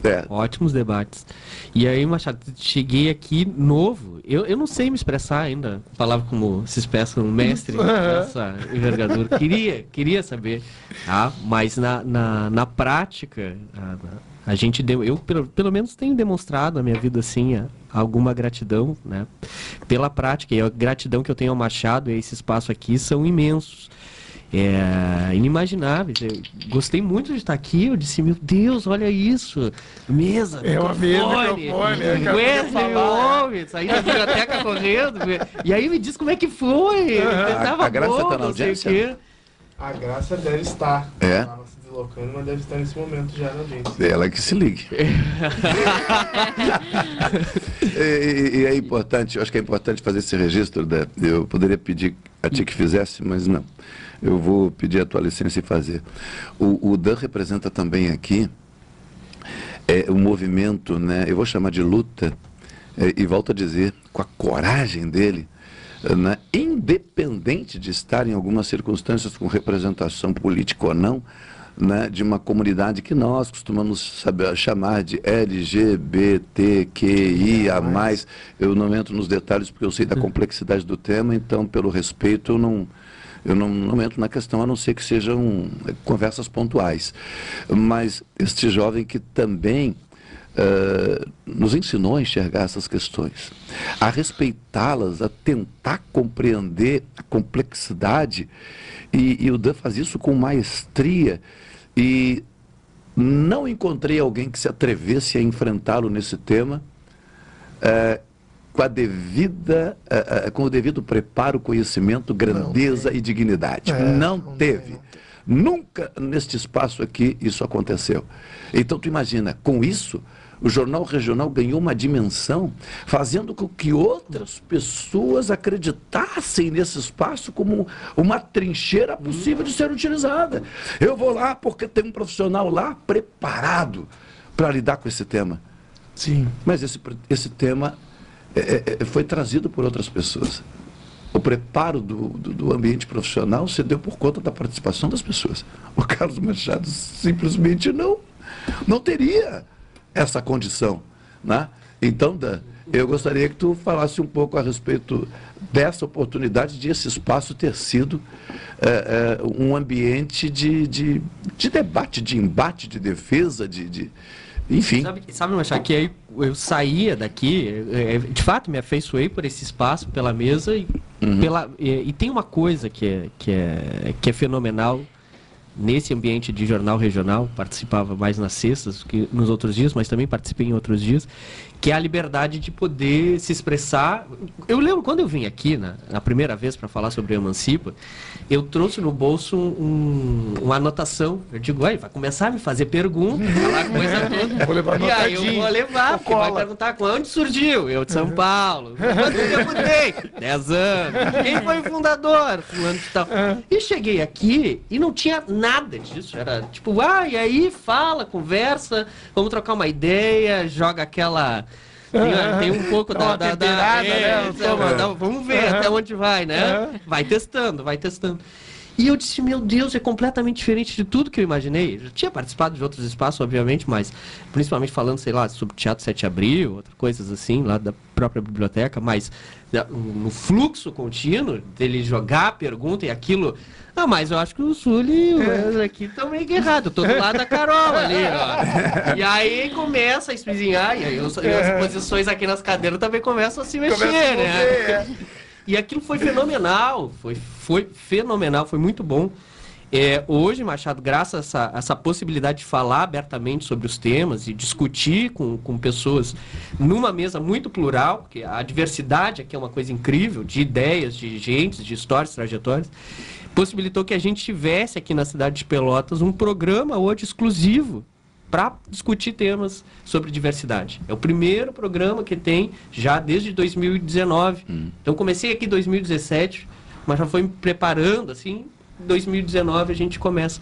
É. Ótimos debates. E aí, Machado, cheguei aqui novo. Eu, eu não sei me expressar ainda. Palavra como se expressa um mestre dessa envergadura. Queria, queria saber. Tá? Mas na, na, na prática, a, a gente deu. Eu, pelo, pelo menos, tenho demonstrado na minha vida assim a- alguma gratidão, né? Pela prática. E a gratidão que eu tenho ao Machado e a esse espaço aqui são imensos. é, inimagináveis. Eu gostei muito de estar aqui. Eu disse, meu Deus, olha isso. Mesa, É uma mesa, microfone. Wesley ouve, saí da biblioteca correndo. E aí me diz como é que foi. Aham. Tava A Graça bom, tá na audiência? quê. A Graça deve estar. É? Deslocando, mas deve estar nesse momento já na audiência. Ela que se ligue. e, e- e é importante, eu acho que é importante fazer esse registro. Da, eu poderia pedir a ti que fizesse, mas não. Eu vou pedir a tua licença e fazer. O, o Dan representa também aqui é, um movimento, né, eu vou chamar de luta, é, e volto a dizer, com a coragem dele, é, né, independente de estar em algumas circunstâncias com representação política ou não, né, de uma comunidade que nós costumamos saber, chamar de LGBTQIA+. Eu não entro nos detalhes porque eu sei da complexidade do tema, então, pelo respeito, eu não, eu não, não entro na questão, a não ser que sejam eh, conversas pontuais. Mas este jovem que também eh, nos ensinou a enxergar essas questões, a respeitá-las, a tentar compreender a complexidade. E, e o Dan faz isso com maestria. E não encontrei alguém que se atrevesse a enfrentá-lo nesse tema eh, com a devida, eh, com o devido preparo, conhecimento, grandeza e dignidade. É, não, teve. Nunca neste espaço aqui isso aconteceu. Então tu imagina, com isso, o jornal regional ganhou uma dimensão, fazendo com que outras pessoas acreditassem nesse espaço como uma trincheira possível de ser utilizada. Eu vou lá porque tem um profissional lá preparado para lidar com esse tema. Sim. Mas esse, esse tema é, é, é, foi trazido por outras pessoas. O preparo do, do, do ambiente profissional se deu por conta da participação das pessoas. O Carlos Machado simplesmente não, não teria essa condição. Né? Então, Dan, eu gostaria que tu falasse um pouco a respeito dessa oportunidade de esse espaço ter sido é, é, um ambiente de, de, de debate, de embate, de defesa, de, de enfim. Sabe, sabe Machado, que aí eu saía daqui, é, de fato me afeiçoei por esse espaço, pela mesa, e, pela, e, e tem uma coisa que é, que, é, que é fenomenal nesse ambiente de jornal regional, participava mais nas sextas que nos outros dias, mas também participei em outros dias, que é a liberdade de poder se expressar. Eu lembro quando eu vim aqui, na, na primeira vez, para falar sobre a Emancipa, eu trouxe no bolso um- uma anotação. Eu digo, "Ué, vai começar a me fazer perguntas, falar coisa toda. Vou levar e aí eu vou levar, porque vai perguntar onde surgiu? Eu de São Paulo. Quanto tempo tem? 10 anos. Quem foi o fundador? Fulano de tal. E cheguei aqui e não tinha nada disso. Era tipo, ah, e aí fala, conversa, vamos trocar uma ideia, joga aquela. Tem, tem um pouco da. da, da é, né? toma, Aham. dá- vamos ver até onde vai, né? Vai testando, vai testando. E eu disse, meu Deus, é completamente diferente de tudo que eu imaginei. Eu já tinha participado de outros espaços, obviamente, mas principalmente falando, sei lá, sobre Teatro 7 de Abril, outras coisas assim, lá da própria biblioteca, mas né, no fluxo contínuo dele jogar a pergunta e aquilo. Ah, mas eu acho que o Sul e o Wesley aqui estão meio errados. Tô do lado da Carol ali, ó. E aí começa a espizinhar, e aí os- as posições aqui nas cadeiras também começam a se mexer, a né? E aquilo foi fenomenal, foi, foi fenomenal, foi muito bom. É, hoje, Machado, graças a essa, a essa possibilidade de falar abertamente sobre os temas e discutir com, com pessoas numa mesa muito plural, porque a diversidade aqui é uma coisa incrível, de ideias, de gentes, de histórias, trajetórias, possibilitou que a gente tivesse aqui na cidade de Pelotas um programa hoje exclusivo para discutir temas sobre diversidade. É o primeiro programa que tem já desde 2019. Então comecei aqui em 2017, mas já foi me preparando assim. Em 2019 a gente começa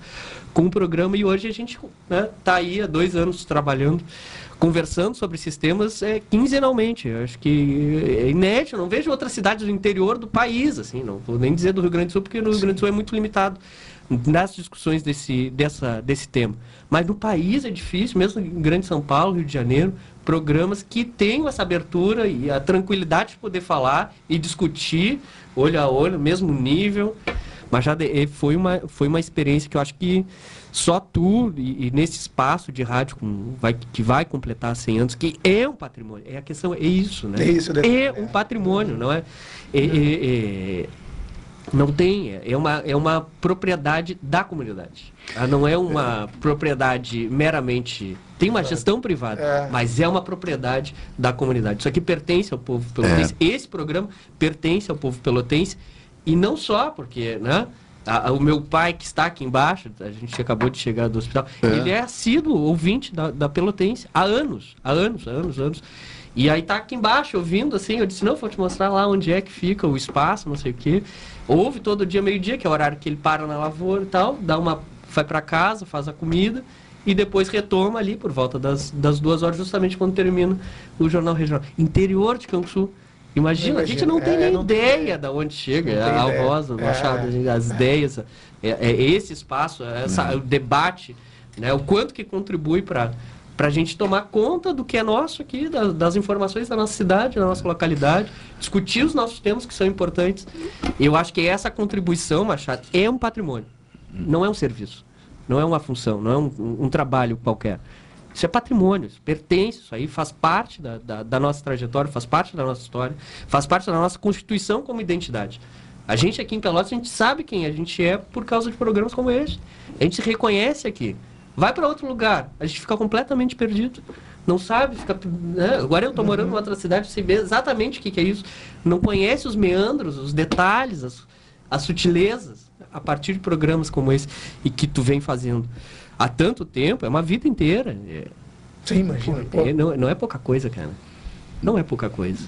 com o programa e hoje a gente está aí há dois anos trabalhando, conversando sobre esses temas é, quinzenalmente. Eu acho que é inédito. Não vejo outras cidades do interior do país, assim. Não vou nem dizer do Rio Grande do Sul, porque no Rio Grande do Sul é muito limitado nas discussões desse, dessa, desse tema. Mas no país é difícil, mesmo em Grande São Paulo, Rio de Janeiro, programas que tenham essa abertura e a tranquilidade de poder falar e discutir olho a olho, mesmo nível. Mas já de- eh, foi, uma, foi uma experiência que eu acho que só tu, e, e nesse espaço de rádio com, vai, que vai completar 100 anos, que é um patrimônio, é a questão, é isso, né? É isso, né? É um patrimônio, não é? É- é- é- Não tem, é uma, é uma propriedade da comunidade. Ela não é uma propriedade meramente. Tem uma gestão privada, É. mas é uma propriedade da comunidade. Isso aqui pertence ao povo pelotense. Esse programa pertence ao povo pelotense. E não só, porque, né? a- a- o meu pai, que está aqui embaixo, a gente acabou de chegar do hospital, É. ele é assíduo ouvinte da, da Pelotense há anos, há anos, há anos, anos. E aí tá aqui embaixo ouvindo assim, eu disse, não, vou te mostrar lá onde é que fica o espaço, não sei o quê. Ouve todo dia, meio-dia, que é o horário que ele para na lavoura e tal, dá uma. vai para casa, faz a comida e depois retoma ali por volta das, das duas horas, justamente quando termina o Jornal Regional. Interior de Canguçu. Imagina, a gente Imagina, não tem é, nem não tem- ideia de onde chega, tem a. Alvosa, o É. Machado, a gente- as ideias, é, é esse espaço, é essa, o debate, né, o quanto que contribui para para a gente tomar conta do que é nosso aqui, das, das informações da nossa cidade, da nossa localidade, discutir os nossos temas que são importantes. Eu acho que essa contribuição, Machado, é um patrimônio, não é um serviço, não é uma função, não é um, um trabalho qualquer. Isso é patrimônio, isso pertence, isso aí faz parte da, da, da nossa trajetória, faz parte da nossa história, faz parte da nossa constituição como identidade. A gente aqui em Pelotas, a gente sabe quem a gente é por causa de programas como este. A gente se reconhece aqui. Vai para outro lugar, a gente fica completamente perdido. Não sabe, fica. né? Agora eu estou morando em outra cidade, sei bem exatamente o que, que é isso. Não conhece os meandros, os detalhes, as, as sutilezas, a partir de programas como esse e que tu vem fazendo há tanto tempo, é uma vida inteira. É, Sim, imagina. É, não, não é pouca coisa, cara. Não é pouca coisa.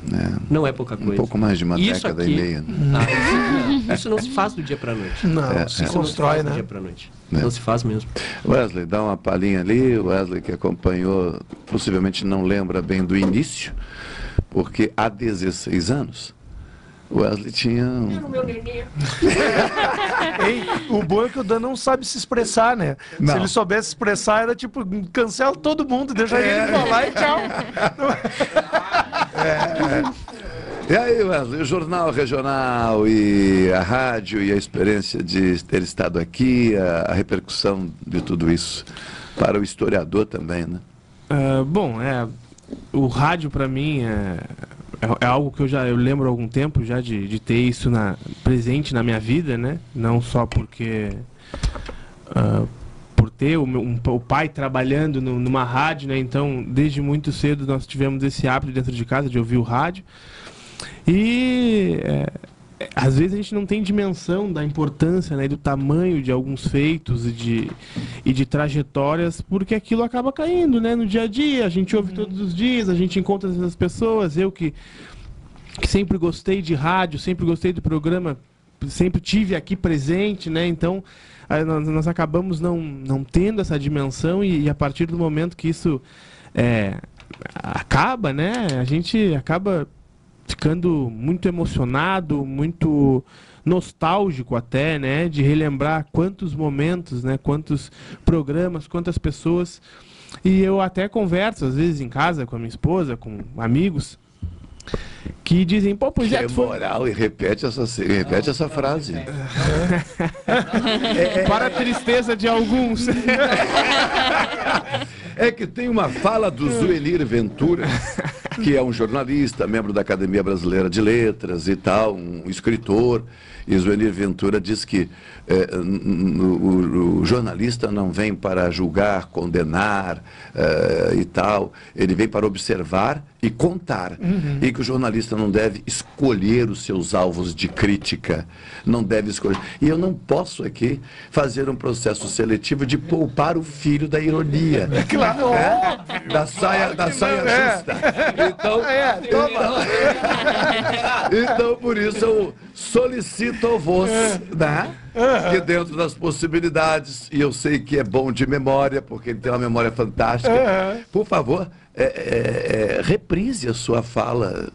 Não é pouca coisa. Um pouco mais de uma Isso década aqui- e meia. isso, não, isso não se faz do dia para noite. Não, É, se é. Isso não constrói, faz né? do dia para noite. É. Não se faz mesmo. Wesley, dá uma palhinha ali. Wesley que acompanhou, possivelmente não lembra bem do início, porque há 16 anos, Wesley tinha. um- meu neném. Ei, o bom é que o Dan não sabe se expressar, né? Se Não. ele soubesse expressar, era tipo, cancela todo mundo, deixa ele falar e tchau. E aí, Wesley, o Jornal Regional e a rádio e a experiência de ter estado aqui, a, a repercussão de tudo isso para o historiador também, né? Ah, bom, é, o rádio para mim é, é, é algo que eu já eu lembro há algum tempo já de, de ter isso na, presente na minha vida, né? Não só porque ah, por ter o, meu, um- o pai trabalhando no- numa rádio, né? Então, desde muito cedo nós tivemos esse hábito dentro de casa de ouvir o rádio. E é, às vezes a gente não tem dimensão da importância né, do tamanho de alguns feitos e de, e de trajetórias, porque aquilo acaba caindo né, no dia a dia. A gente ouve todos os dias, a gente encontra essas pessoas. Eu que, que sempre gostei de rádio, sempre gostei do programa, sempre tive aqui presente, né? Então aí nós, nós acabamos não, não tendo essa dimensão e, e a partir do momento que isso é, acaba, né? A gente acaba ficando muito emocionado, muito nostálgico até, né, de relembrar quantos momentos, né, quantos programas, quantas pessoas. E eu até converso às vezes em casa com a minha esposa, com amigos que dizem, pô, pois é, tu foi... moral, e repete essa, repete essa frase. Para a tristeza de alguns. É que tem uma fala do Zuenir Ventura, que é um jornalista, membro da Academia Brasileira de Letras e tal, um escritor. E Zuenir Ventura diz que eh, n- o, o jornalista não vem para julgar, condenar eh, e tal, ele vem para observar e contar. Uhum. E que o jornalista não deve escolher os seus alvos de crítica, não deve escolher. E eu não posso aqui fazer um processo seletivo de poupar o filho da ironia. Claro, É? Da saia, da saia É. justa. Então, É, toma. então, por isso eu solicito a vós, né? Que dentro das possibilidades, e eu sei que é bom de memória, porque ele tem uma memória fantástica, É. por favor, é, é, é, reprise a sua fala.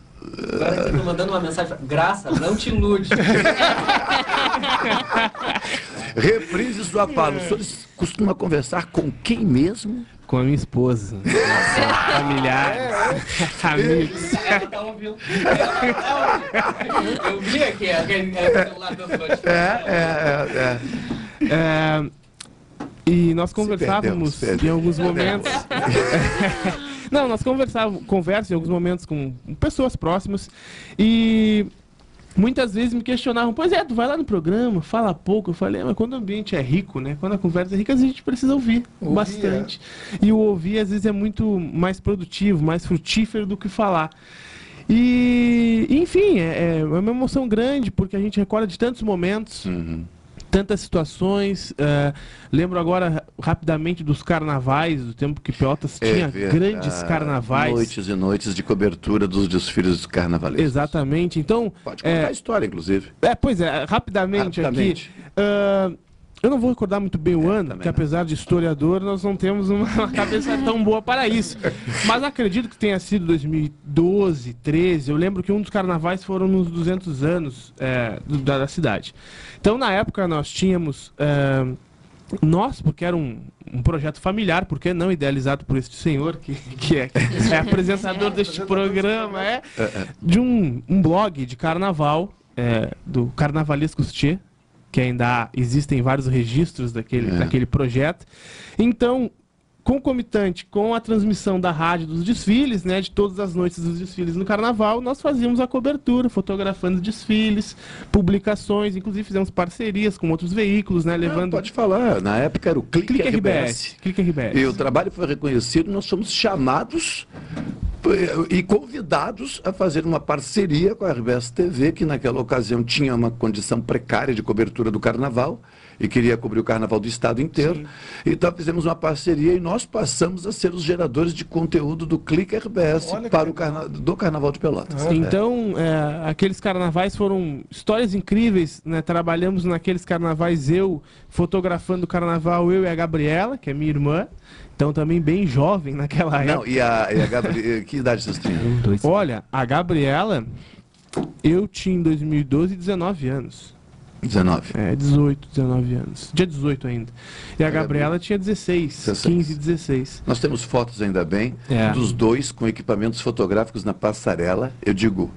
Agora eu tô mandando uma mensagem. Graça, não te ilude. Reprise sua fala. O senhor costuma conversar com quem mesmo? Com a minha esposa. Familiares. Amigos. Ela tá ouvindo. Eu vi aqui aquele celular do É, é, é. É, e nós conversávamos perdeu, em alguns momentos. Não, nós conversávamos, conversa em alguns momentos com pessoas próximas e muitas vezes me questionavam, pois é, tu vai lá no programa, fala pouco. Eu falei, "Ah, mas quando o ambiente é rico, né? Quando a conversa é rica, a gente precisa ouvir, Ouvir, bastante. E o ouvir, às vezes, é muito mais produtivo, mais frutífero do que falar. E, enfim, é, é uma emoção grande, porque a gente recorda de tantos momentos, tantas situações. é, lembro agora rapidamente dos carnavais, do tempo que Pelotas É tinha verdade. grandes carnavais. Noites e noites de cobertura dos desfiles carnavalescos. Exatamente. Então. Pode contar é, a história, inclusive. É, pois é, rapidamente, Rapidamente. aqui. ah, eu não vou recordar muito bem o ano, que apesar de historiador, nós não temos uma, cabeça tão boa para isso. Mas acredito que tenha sido 2012, 13. Eu lembro que um dos carnavais foram nos 200 anos é, da, da cidade. Então, na época, nós tínhamos. é, nós, porque era um, um projeto familiar, porque não idealizado por este senhor, que, que é, é apresentador deste programa, é, de um, um blog de carnaval, é, do Carnavalescos Tchê, que ainda existem vários registros daquele, É. daquele projeto. Então, concomitante com a transmissão da rádio dos desfiles, né, de todas as noites dos desfiles no carnaval, nós fazíamos a cobertura, fotografando desfiles, publicações, inclusive fizemos parcerias com outros veículos, né, levando... Pode falar, na época era o Clique, Clique RBS. RBS. Clique RBS. E o trabalho foi reconhecido, nós fomos chamados e convidados a fazer uma parceria com a RBS TV, que naquela ocasião tinha uma condição precária de cobertura do carnaval e queria cobrir o carnaval do estado inteiro. Então fizemos uma parceria e nós passamos a ser os geradores de conteúdo do Clique RBS para o carna do Carnaval de Pelotas. Então, é, aqueles carnavais foram histórias incríveis, né? Trabalhamos naqueles carnavais, eu fotografando o carnaval, eu e a Gabriela, que é minha irmã. Então, também bem jovem naquela Não, época. e a, e a Gabri... que idade vocês tinham? Olha, a Gabriela, eu tinha em 2012 19 anos. 19. É, 18, 19 anos. Dia 18 ainda. E a Gabriela tinha 16, 15, 16. Nós temos fotos ainda bem É. dos dois com equipamentos fotográficos na passarela. Eu digo,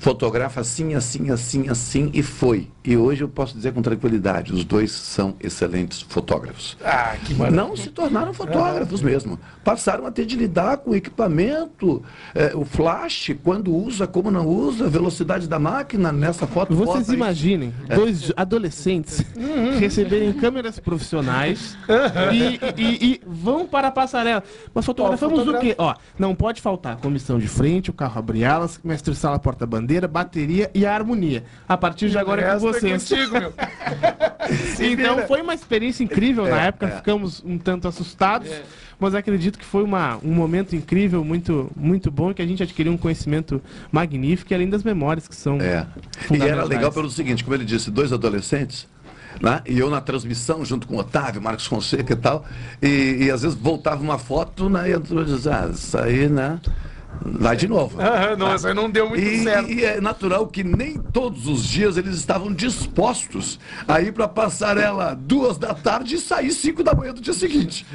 fotografa assim, assim, assim, assim e foi. E hoje eu posso dizer com tranquilidade, os dois são excelentes fotógrafos. Ah, que maravilha. Não se tornaram fotógrafos mesmo. Passaram a ter de lidar com o equipamento, eh, o flash, quando usa, como não usa, a velocidade da máquina nessa foto. Vocês aí. imaginem É. dois adolescentes receberem câmeras profissionais e, e- e vão para a passarela. Mas fotografamos o quê? Ó, não pode faltar comissão de frente, o carro abre alas, mestre sala porta-bandeira, bateria e a harmonia. A partir de agora é com é vocês. contigo, meu. então vira. foi uma experiência incrível na É, época, é. ficamos um tanto assustados, mas acredito que foi uma, um momento incrível, muito, muito bom, que a gente adquiriu um conhecimento magnífico e além das memórias que são É. E era legal pelo seguinte, como ele disse, dois adolescentes, né? e eu na transmissão junto com o Otávio, Marcos Fonseca e tal, e, e às vezes voltava uma foto, né, e eu dizia, ah, isso aí, né, vai de novo. Aham, não, isso aí não deu muito e, certo. E é natural que nem todos os dias eles estavam dispostos a ir para a passarela duas da tarde e sair cinco da manhã do dia seguinte.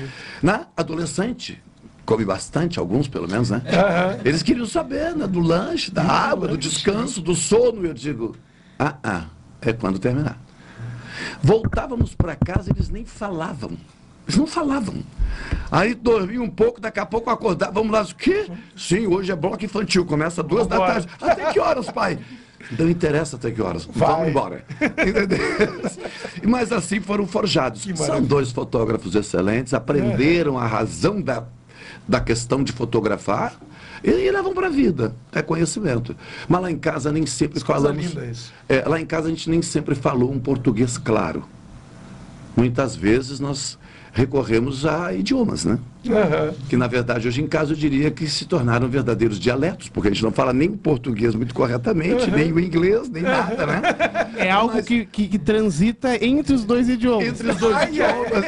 Né? Adolescente, come bastante, alguns pelo menos, né? Aham. Eles queriam saber né, do lanche, da água, do descanso, do sono. Eu digo, ah, ah, é quando terminar. Voltávamos para casa, eles nem falavam. Eles não falavam. Aí dormia um pouco, daqui a pouco acordava. Vamos lá, o quê? Sim, hoje é bloco infantil, começa duas da tarde. Até que horas, pai? Não interessa até que horas. Vamos embora. Entendeu? Mas assim foram forjados. São dois fotógrafos excelentes, aprenderam a razão da, da questão de fotografar e, e levam para a vida. É conhecimento. Mas lá em casa nem sempre Coisa falamos. linda isso. É, lá em casa a gente nem sempre falou um português claro. Muitas vezes nós recorremos a idiomas, né? Aham. Que na verdade hoje em casa eu diria que se tornaram verdadeiros dialetos, porque a gente não fala nem o português muito corretamente, Uhum. nem o inglês, nem nada, né? É algo que, que, que transita entre os dois idiomas. Entre os dois idiomas.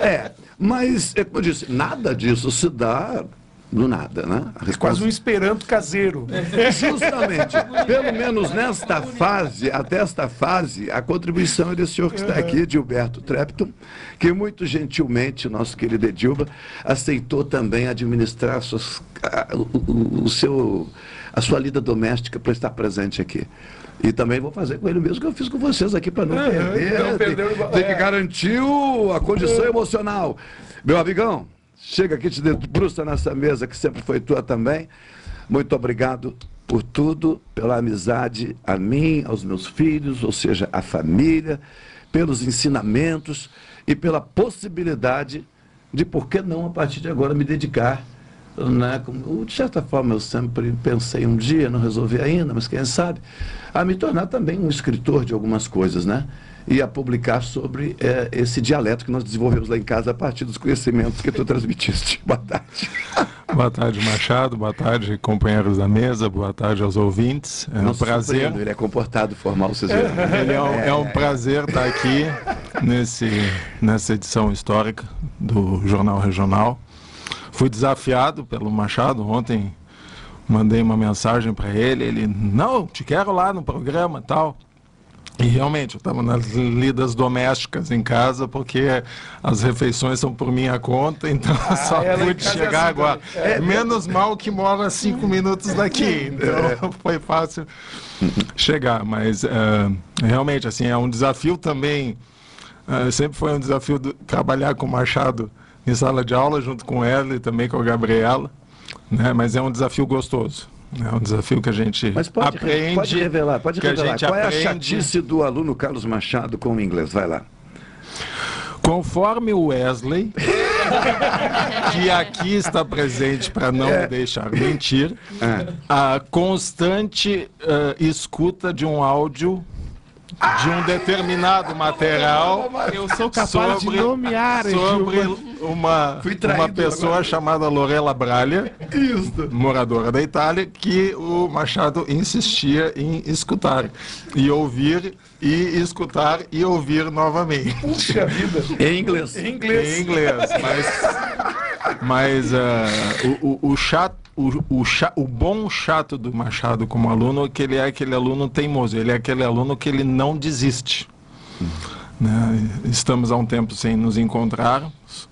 É, mas, é como eu disse, nada disso se dá do nada, né? A Quase um esperanto caseiro. Justamente. Pelo menos nesta fase, até esta fase, a contribuição é desse senhor que está aqui, Gilberto Trepton, que muito gentilmente, nosso querido Edilba, aceitou também administrar suas, a, o, o- seu, a sua lida doméstica para estar presente aqui. E também vou fazer com ele mesmo que eu fiz com vocês aqui para não Aham, perder. não tem, tem que é. garantir a condição emocional. Meu amigão, chega aqui, te debruça nessa mesa que sempre foi tua também. Muito obrigado por tudo, pela amizade a mim, aos meus filhos, ou seja, à família, pelos ensinamentos e pela possibilidade de, por que não, a partir de agora, me dedicar. Né? De certa forma, eu sempre pensei um dia, não resolvi ainda, mas quem sabe, a me tornar também um escritor de algumas coisas, né? E a publicar sobre eh, esse dialeto que nós desenvolvemos lá em casa a partir dos conhecimentos que tu transmitiste. Boa tarde. Boa tarde, Machado. Boa tarde, companheiros da mesa. Boa tarde aos ouvintes. É um prazer. Ele é comportado, formal, vocês viram. Ele é, um, é um prazer estar aqui nesse, nessa edição histórica do Jornal Regional. Fui desafiado pelo Machado ontem. Mandei uma mensagem para ele. Ele, não, te quero lá no programa tal. E realmente, eu estava nas lidas domésticas em casa, porque as refeições são por minha conta, então eu só pude é chegar assim agora. É. Menos mal que moro a cinco minutos daqui, então foi fácil chegar. Mas eh, realmente, assim, é um desafio também. eh, sempre foi um desafio do- trabalhar com o Machado em sala de aula, junto com ela e também com a Gabriela, né? mas é um desafio gostoso. É um desafio que a gente Mas pode, aprende. pode revelar, pode revelar. Qual é a aprende. chatice do aluno Carlos Machado com o inglês? Vai lá. Conforme o Wesley, que aqui está presente para não É. me deixar mentir, a constante eh, escuta de um áudio de um determinado material. Eu sou capaz de nomear, sobre uma, uma pessoa agora. chamada Lorela Braglia, moradora da Itália, que o Machado insistia em escutar e ouvir e escutar e ouvir novamente. Puxa vida. Em inglês. Em inglês. Em inglês, mas, mas ah, o, o, o chato, o, o, o bom chato do Machado como aluno é que ele é aquele aluno teimoso, ele é aquele aluno que ele não desiste. né? Estamos há um tempo sem nos encontrarmos,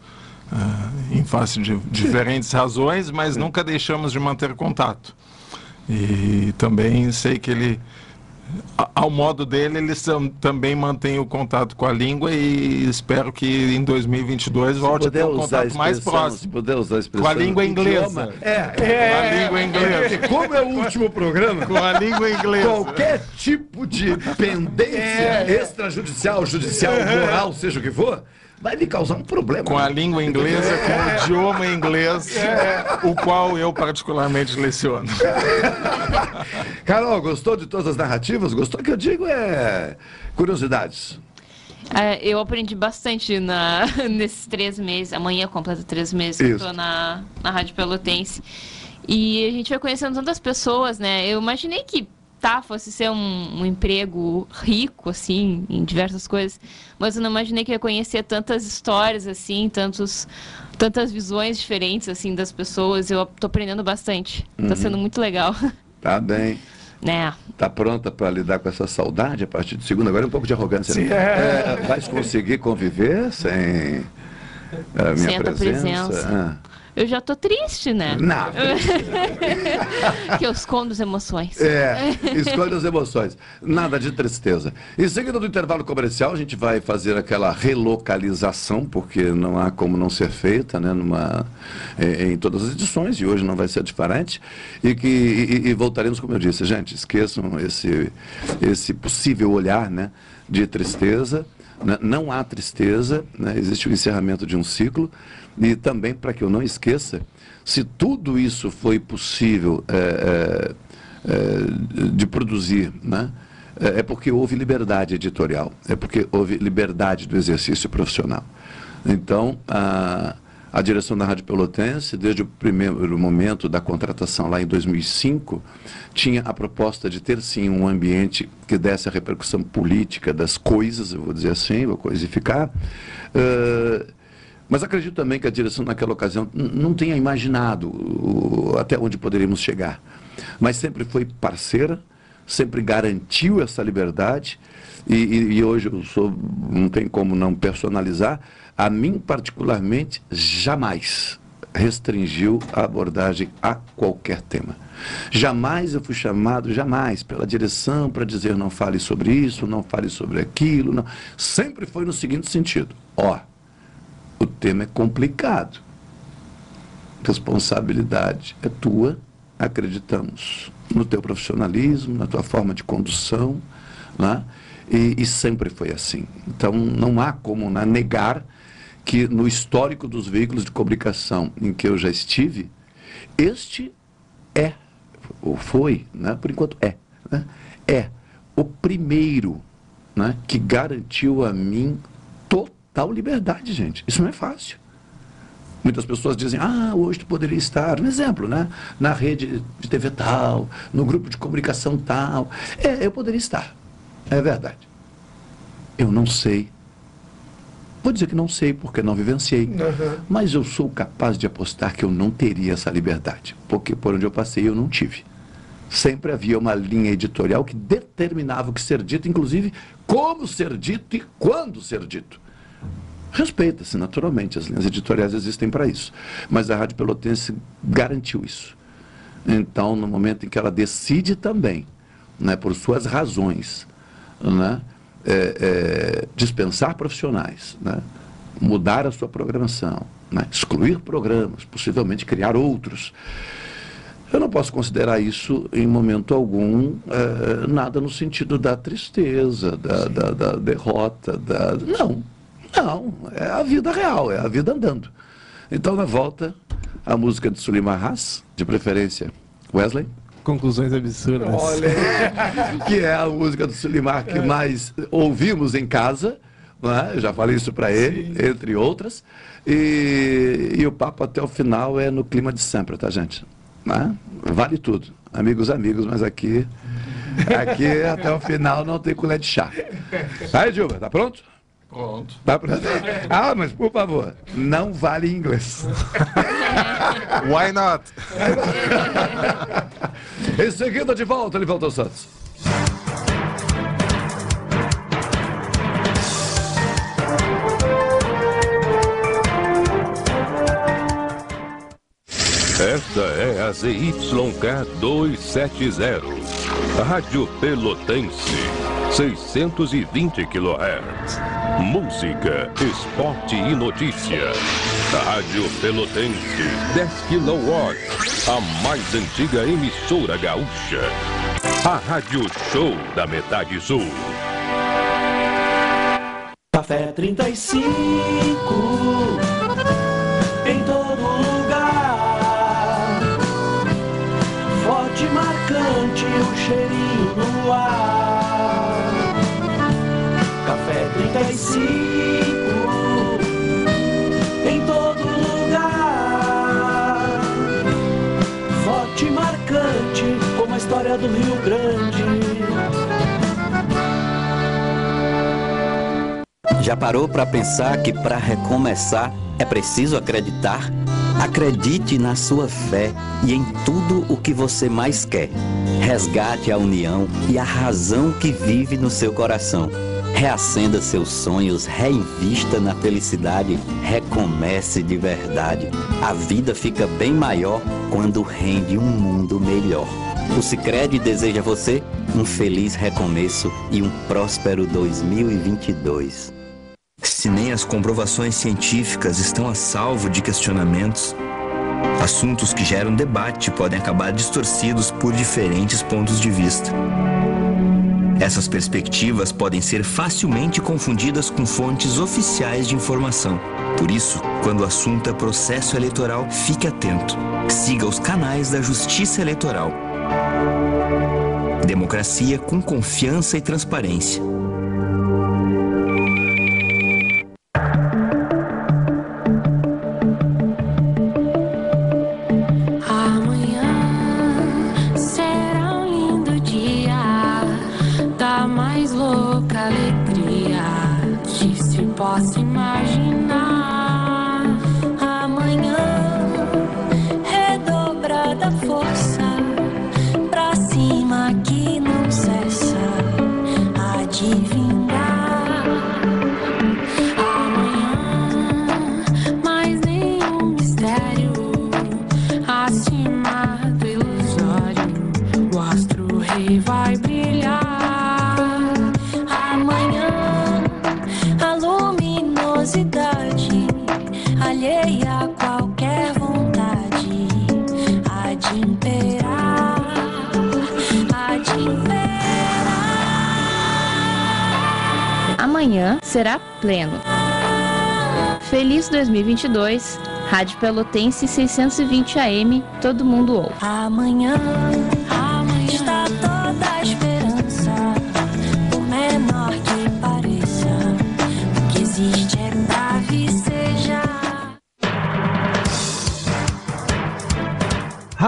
ah, em face de diferentes razões, mas nunca deixamos de manter contato. E também sei que ele, ao modo dele, ele sam- também mantém o contato com a língua e espero que em 2022 volte a ter um contato mais próximo. se puder usar a expressão Com a língua inglesa. idioma. É, Com a língua inglesa. Como é o último programa? Com a língua inglesa. Qualquer tipo de pendência É. extrajudicial, judicial, moral, seja o que for, vai me causar um problema. Com a língua inglesa, com o idioma inglês, o qual eu particularmente leciono. Carol, gostou de todas as narrativas? Gostou? O que eu digo é curiosidades. É, eu aprendi bastante na, nesses três meses. Amanhã completa três meses que eu tô na, na Rádio Pelotense. E a gente vai conhecendo tantas pessoas, né? Eu imaginei que tá, fosse ser um, um emprego rico, assim, em diversas coisas. Mas eu não imaginei que eu ia conhecer tantas histórias, assim, tantos, tantas visões diferentes, assim, das pessoas. Eu tô aprendendo bastante. Uhum. Tá sendo muito legal. Tá bem. né? Tá pronta para lidar com essa saudade a partir de segunda? Agora é um pouco de arrogância. Sim, né? é. É, vai conseguir conviver sem a minha Sem presença? presença. Ah. Eu já tô triste, né? Não. que eu escondo as emoções. É, escolhe as emoções. Nada de tristeza. Em seguida do intervalo comercial, a gente vai fazer aquela relocalização, porque não há como não ser feita, né, numa, eh, em todas as edições, e hoje não vai ser diferente. E, que, e, e voltaremos, como eu disse, gente, esqueçam esse, esse possível olhar né, de tristeza. Né, Não há tristeza, né, existe o encerramento de um ciclo. E também, para que eu não esqueça, se tudo isso foi possível é, é, é, de produzir, né? é é porque houve liberdade editorial, é porque houve liberdade do exercício profissional. Então, a direção da Rádio Pelotense, desde o primeiro momento da contratação lá em 2005, tinha a proposta de ter sim um ambiente que desse a repercussão política das coisas, eu vou dizer assim, vou coisificar. eh, mas acredito também que a direção naquela ocasião não tenha imaginado até onde poderíamos chegar. Mas sempre foi parceira, sempre garantiu essa liberdade. E, e- e hoje eu sou, não tem como não personalizar, a mim particularmente jamais restringiu a abordagem a qualquer tema. Jamais eu fui chamado, jamais, pela direção para dizer não fale sobre isso, não fale sobre aquilo. Não. Sempre foi no seguinte sentido: ó, o tema é complicado. Responsabilidade é tua, acreditamos no teu profissionalismo, na tua forma de condução, né? e, e sempre foi assim. Então, não há como né, negar que no histórico dos veículos de comunicação em que eu já estive, este é, ou foi, né, por enquanto é, né, é o primeiro né, que garantiu a mim total liberdade, gente. Isso não é fácil. Muitas pessoas dizem, ah, hoje tu poderia estar, um exemplo, né? Na rede de TV tal, no grupo de comunicação tal. É, eu poderia estar. É verdade. Eu não sei. Vou dizer que não sei porque não vivenciei. Uhum. Mas eu sou capaz de apostar que eu não teria essa liberdade. Porque por onde eu passei eu não tive. Sempre havia uma linha editorial que determinava o que ser dito, inclusive como ser dito e quando ser dito. Respeita-se, naturalmente, as linhas editoriais existem para isso. Mas a Rádio Pelotense garantiu isso. Então, no momento em que ela decide também, né, por suas razões, né, é, é, dispensar profissionais, né, mudar a sua programação, né, excluir programas, possivelmente criar outros. Eu não posso considerar isso, em momento algum, é, nada no sentido da tristeza, da, da, da derrota. Da... Não, não. É a vida real, é a vida andando. Então, na volta, a música de Sulimar Haas, de preferência Wesley. Conclusões absurdas. Olha, que é a música do Sulimar que mais ouvimos em casa. né? Eu já falei isso para ele, entre outras. E, e o papo até o final é no clima de sempre, tá, gente? Né? Vale tudo. Amigos, amigos, mas aqui, aqui até o final não tem colher de chá. Aí, Dilma, tá pronto? Pronto. Tá pronto? Ah, mas por favor, não vale inglês. Why not? em seguida, de volta, Livaldo Santos. Esta é a ZYK 270, Rádio Pelotense, 620 kHz. Música, esporte e notícia. Rádio Pelotense, 10 kW, a mais antiga emissora gaúcha. A Rádio Show da Metade Sul. Café 35 em todo lugar. Forte marcante o cheirinho no ar. Em todo lugar. Forte e marcante como a história do Rio Grande. Já parou para pensar que para recomeçar é preciso acreditar? Acredite na sua fé e em tudo o que você mais quer. Resgate a união e a razão que vive no seu coração. Reacenda seus sonhos, reinvista na felicidade, recomece de verdade. A vida fica bem maior quando rende um mundo melhor. O Sicredi deseja a você um feliz recomeço e um próspero 2022. Se nem as comprovações científicas estão a salvo de questionamentos, assuntos que geram debate podem acabar distorcidos por diferentes pontos de vista. Essas perspectivas podem ser facilmente confundidas com fontes oficiais de informação. Por isso, quando o assunto é processo eleitoral, fique atento. Siga os canais da Justiça Eleitoral. Democracia com confiança e transparência. 2022, Rádio Pelotense 620 AM, todo mundo ouve. Amanhã,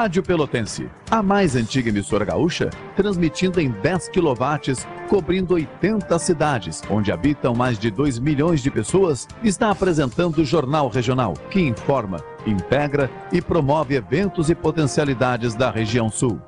Rádio Pelotense, a mais antiga emissora gaúcha, transmitindo em 10 kW, cobrindo 80 cidades, onde habitam mais de 2 milhões de pessoas, está apresentando o Jornal Regional, que informa, integra e promove eventos e potencialidades da região sul.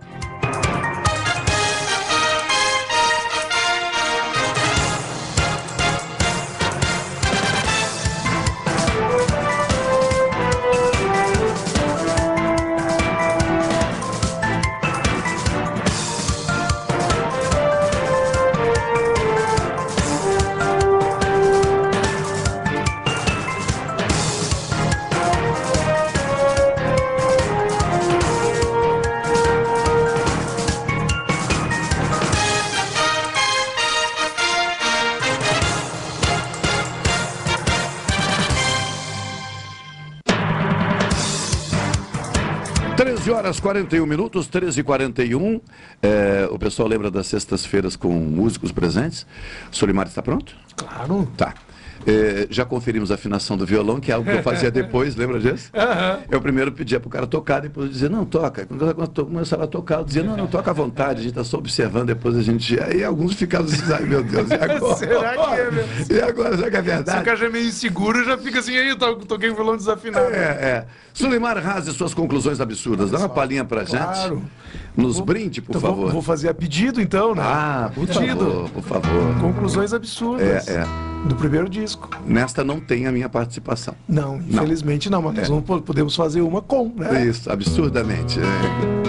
41 minutos, 13 e 41 é, O pessoal lembra das sextas-feiras com músicos presentes. Solimar está pronto? Claro. Tá. É, já conferimos a afinação do violão, que é algo que eu fazia depois, lembra disso? Eu primeiro pedia para o cara tocar, depois eu dizia, não, toca. Quando eu começava a tocar, eu dizia, não, não, toca à vontade, a gente está só observando, depois a gente. Aí alguns ficavam assim, ai meu Deus, e agora? Será que é mesmo? E agora, será que é Se o verdade? cara já é meio inseguro, já fica assim, aí eu to- toquei um violão desafinado. É, é. Sulimar Razi, suas conclusões absurdas. Dá uma palhinha pra Claro. gente. Nos brinde, por Então, vou- favor. Vou, fazer a pedido, então, né? Ah, por pedido. favor, por favor. Conclusões absurdas. É, é. Do primeiro disco. Nesta não tem a minha participação. Não, infelizmente não, mas nós É. po- podemos fazer uma com, né? Isso, absurdamente. é.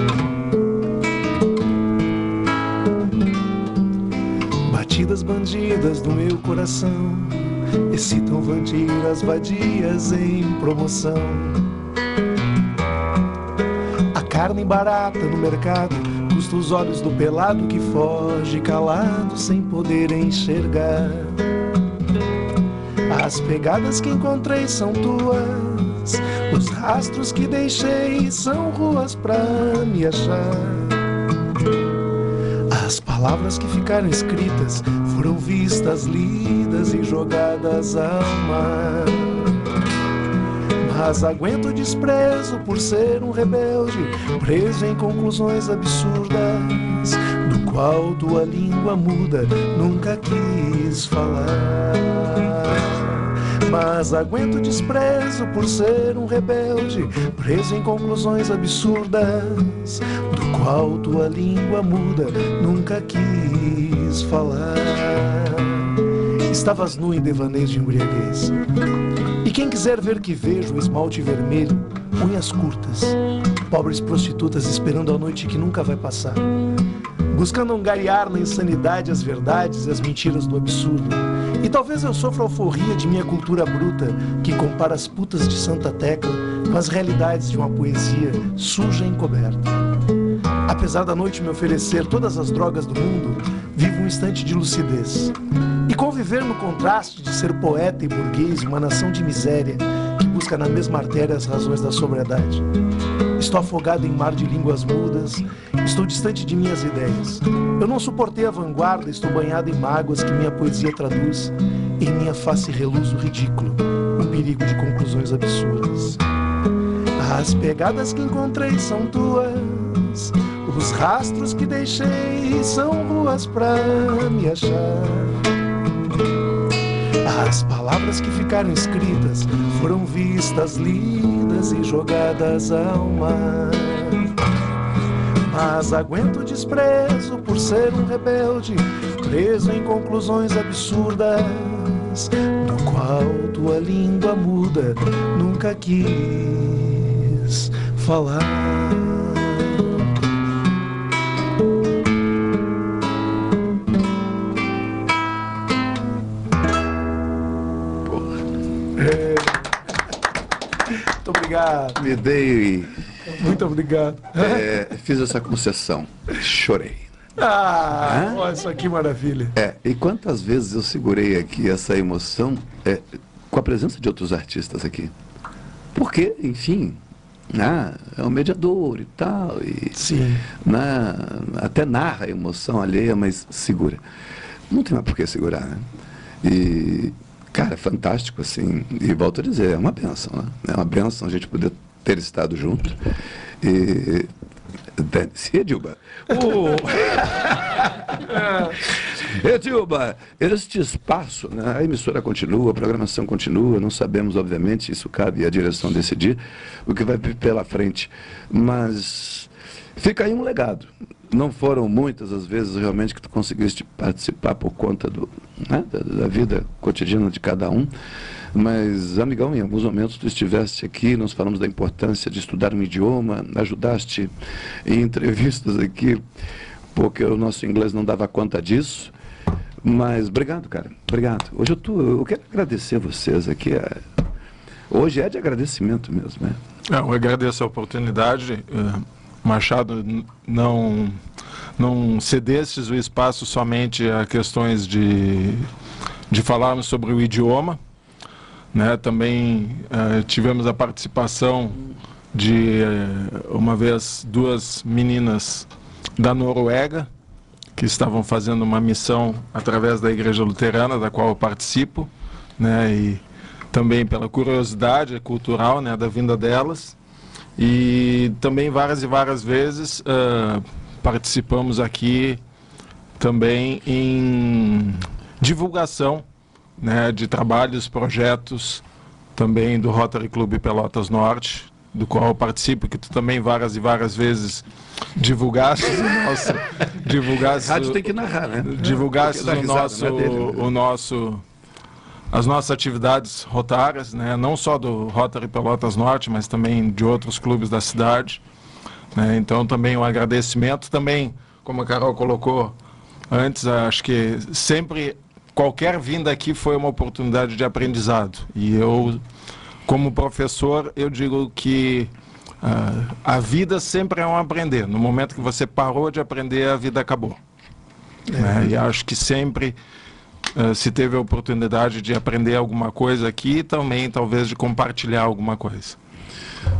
Batidas bandidas do meu coração excitam vampiras vadias em promoção. Carne barata no mercado custa os olhos do pelado que foge calado sem poder enxergar. As pegadas que encontrei são tuas, os rastros que deixei são ruas pra me achar. As palavras que ficaram escritas foram vistas, lidas e jogadas ao mar. Mas aguento o desprezo por ser um rebelde, preso em conclusões absurdas, do qual tua língua muda nunca quis falar. Mas aguento o desprezo por ser um rebelde, preso em conclusões absurdas, do qual tua língua muda nunca quis falar. Estavas nu em devaneios de embriaguez. E quem quiser ver que vejo esmalte vermelho, unhas curtas, pobres prostitutas esperando a noite que nunca vai passar, buscando angariar na insanidade as verdades e as mentiras do absurdo. E talvez eu sofra a alforria de minha cultura bruta, que compara as putas de Santa Tecla com as realidades de uma poesia suja e encoberta. Apesar da noite me oferecer todas as drogas do mundo, vivo um instante de lucidez. E conviver no contraste de ser poeta e burguês, uma nação de miséria que busca na mesma artéria as razões da sobriedade. Estou afogado em mar de línguas mudas, estou distante de minhas ideias. Eu não suportei a vanguarda, estou banhado em mágoas que minha poesia traduz. Em minha face reluz o ridículo, um perigo de conclusões absurdas. As pegadas que encontrei são tuas, os rastros que deixei são ruas pra me achar. As palavras que ficaram escritas foram vistas, lidas e jogadas ao mar. Mas aguento o desprezo por ser um rebelde, preso em conclusões absurdas, do qual tua língua muda nunca quis falar. Muito obrigado. Me dei. Muito obrigado. é, fiz essa concessão. Chorei. Ah, olha só que maravilha. É, e quantas vezes eu segurei aqui essa emoção é, com a presença de outros artistas aqui? Porque, enfim, né, é um mediador e tal, e Sim. né, até narra a emoção alheia, mas segura. Não tem mais por que segurar, né? E, cara, é fantástico, assim, e volto a dizer, é uma benção, né? É uma benção a gente poder ter estado junto. E. Dane-se, Edilba. O... Edilba, este espaço, né, a emissora continua, a programação continua, não sabemos, obviamente, isso cabe à direção decidir o que vai vir pela frente. Mas fica aí um legado. Não foram muitas as vezes realmente que tu conseguiste participar por conta do, né, da, da vida cotidiana de cada um. Mas, amigão, em alguns momentos tu estiveste aqui, nós falamos da importância de estudar um idioma, ajudaste em entrevistas aqui, porque o nosso inglês não dava conta disso. Mas obrigado, cara. Obrigado. Hoje eu, tô, eu quero agradecer vocês aqui. é- Hoje é de agradecimento mesmo, né? É, eu agradeço a oportunidade. eh, Machado, não, não cedestes o espaço somente a questões de, de falarmos sobre o idioma. Né? Também eh, tivemos a participação de, eh, uma vez, duas meninas da Noruega, que estavam fazendo uma missão através da Igreja Luterana, da qual eu participo, né? E também pela curiosidade cultural, né, da vinda delas. E também várias e várias vezes ah, participamos aqui também em divulgação né, de trabalhos, projetos também do Rotary Clube Pelotas Norte, do qual eu participo, que tu também várias e várias vezes divulgaste o nosso, divulgaste Rádio tem que narrar, né? dar o risada, nosso, é dele, né? o nosso as nossas atividades rotárias, né? não só do Rotary Pelotas Norte, mas também de outros clubes da cidade. né? Então também um agradecimento também, como a Carol colocou antes, acho que sempre qualquer vinda aqui foi uma oportunidade de aprendizado. E eu, como professor, eu digo que ah, a vida sempre é um aprender. No momento que você parou de aprender, a vida acabou. né? E acho que sempre eh, se teve a oportunidade de aprender alguma coisa aqui e também talvez de compartilhar alguma coisa.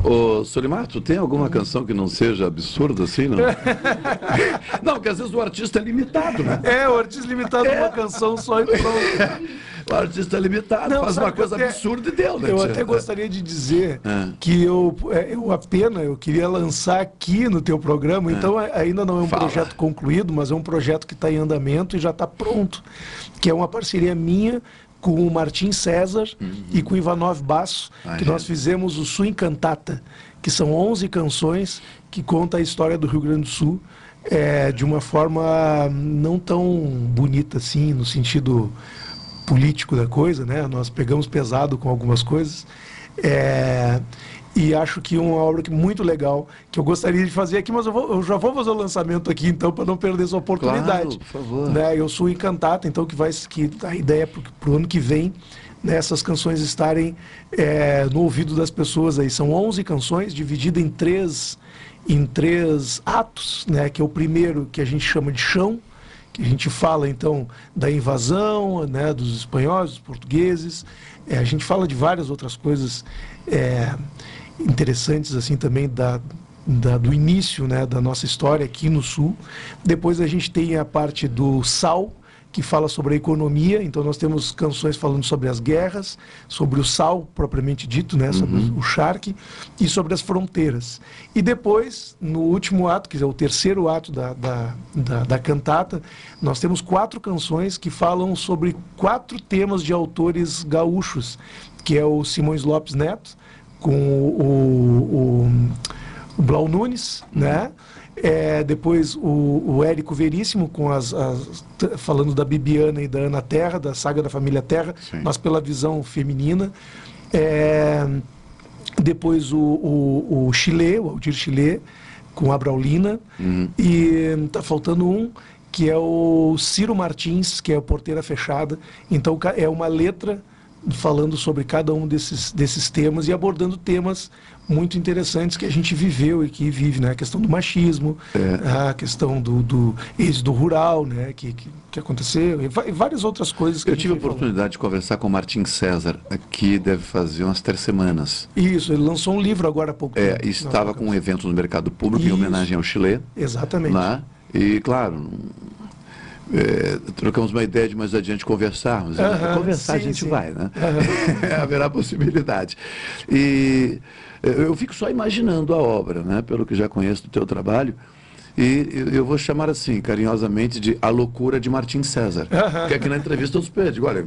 Ô, Solimar, tu tem alguma canção que não seja absurda assim, não? não, porque às vezes o artista é limitado, né? É, o artista limitado é. uma canção só e pronto. O artista é limitado, faz sabe uma coisa até- absurda e deu, né? Eu até gostaria de dizer É. que eu, é, eu apenas eu queria lançar aqui no teu programa, É. então a- ainda não é um Fala. projeto concluído, mas é um projeto que está em andamento e já está pronto, que é uma parceria minha com o Martim César e com o Ivanov Basso, Ah, que é? nós fizemos o Sul Encantata, que são 11 canções que contam a história do Rio Grande do Sul é, de uma forma não tão bonita assim, no sentido político da coisa, né? Nós pegamos pesado com algumas coisas. É, e acho que uma obra que muito legal, que eu gostaria de fazer aqui, mas eu, vou- eu já vou fazer o lançamento aqui, então, para não perder essa oportunidade. Claro, por favor. Né? Eu sou encantado, então, que vai que a ideia para o ano que vem, né, essas canções estarem é, no ouvido das pessoas aí. São 11 canções, divididas em três, em três atos, né? Que é o primeiro que a gente chama de chão, que a gente fala então da invasão né, dos espanhóis, dos portugueses, É, a gente fala de várias outras coisas é, interessantes assim também da, da- do início né, da nossa história aqui no Sul. Depois a gente tem a parte do sal, que fala sobre a economia, então nós temos canções falando sobre as guerras, sobre o sal propriamente dito, né, sobre o charque, e sobre as fronteiras. E depois, no último ato, que é o terceiro ato da, da, da, da cantata, nós temos quatro canções que falam sobre quatro temas de autores gaúchos, que é o Simões Lopes Neto, com o, o, o Blau Nunes, né? É, depois o, o Érico Veríssimo com as, as- falando da Bibiana e da Ana Terra, da saga da família Terra, mas pela visão feminina. É, depois o, o, o Chile, o Aldir Chile, com a Braulina. E tá faltando um, que é o Ciro Martins, que é o Porteira Fechada. Então é uma letra falando sobre cada um desses, desses temas e abordando temas muito interessantes que a gente viveu e que vive, né? A questão do machismo, a questão do, do êxodo rural, né? Que, que, que aconteceu, e várias outras coisas que Eu tive a vem falando. oportunidade de conversar com o Martin César, que deve fazer umas três semanas. Isso, ele lançou um livro agora há pouco É, tempo. e estava com um evento no mercado público em Isso. homenagem ao Chile. Exatamente. Lá, e, claro, é, trocamos uma ideia de mais adiante conversarmos. né? Conversar a sim, gente sim. vai, né? Haverá possibilidade. E eh, eu fico só imaginando a obra, né? Pelo que já conheço do teu trabalho. E eu- vou chamar assim, carinhosamente, de A Loucura de Martim César. Porque aqui na entrevista eu super digo, olha,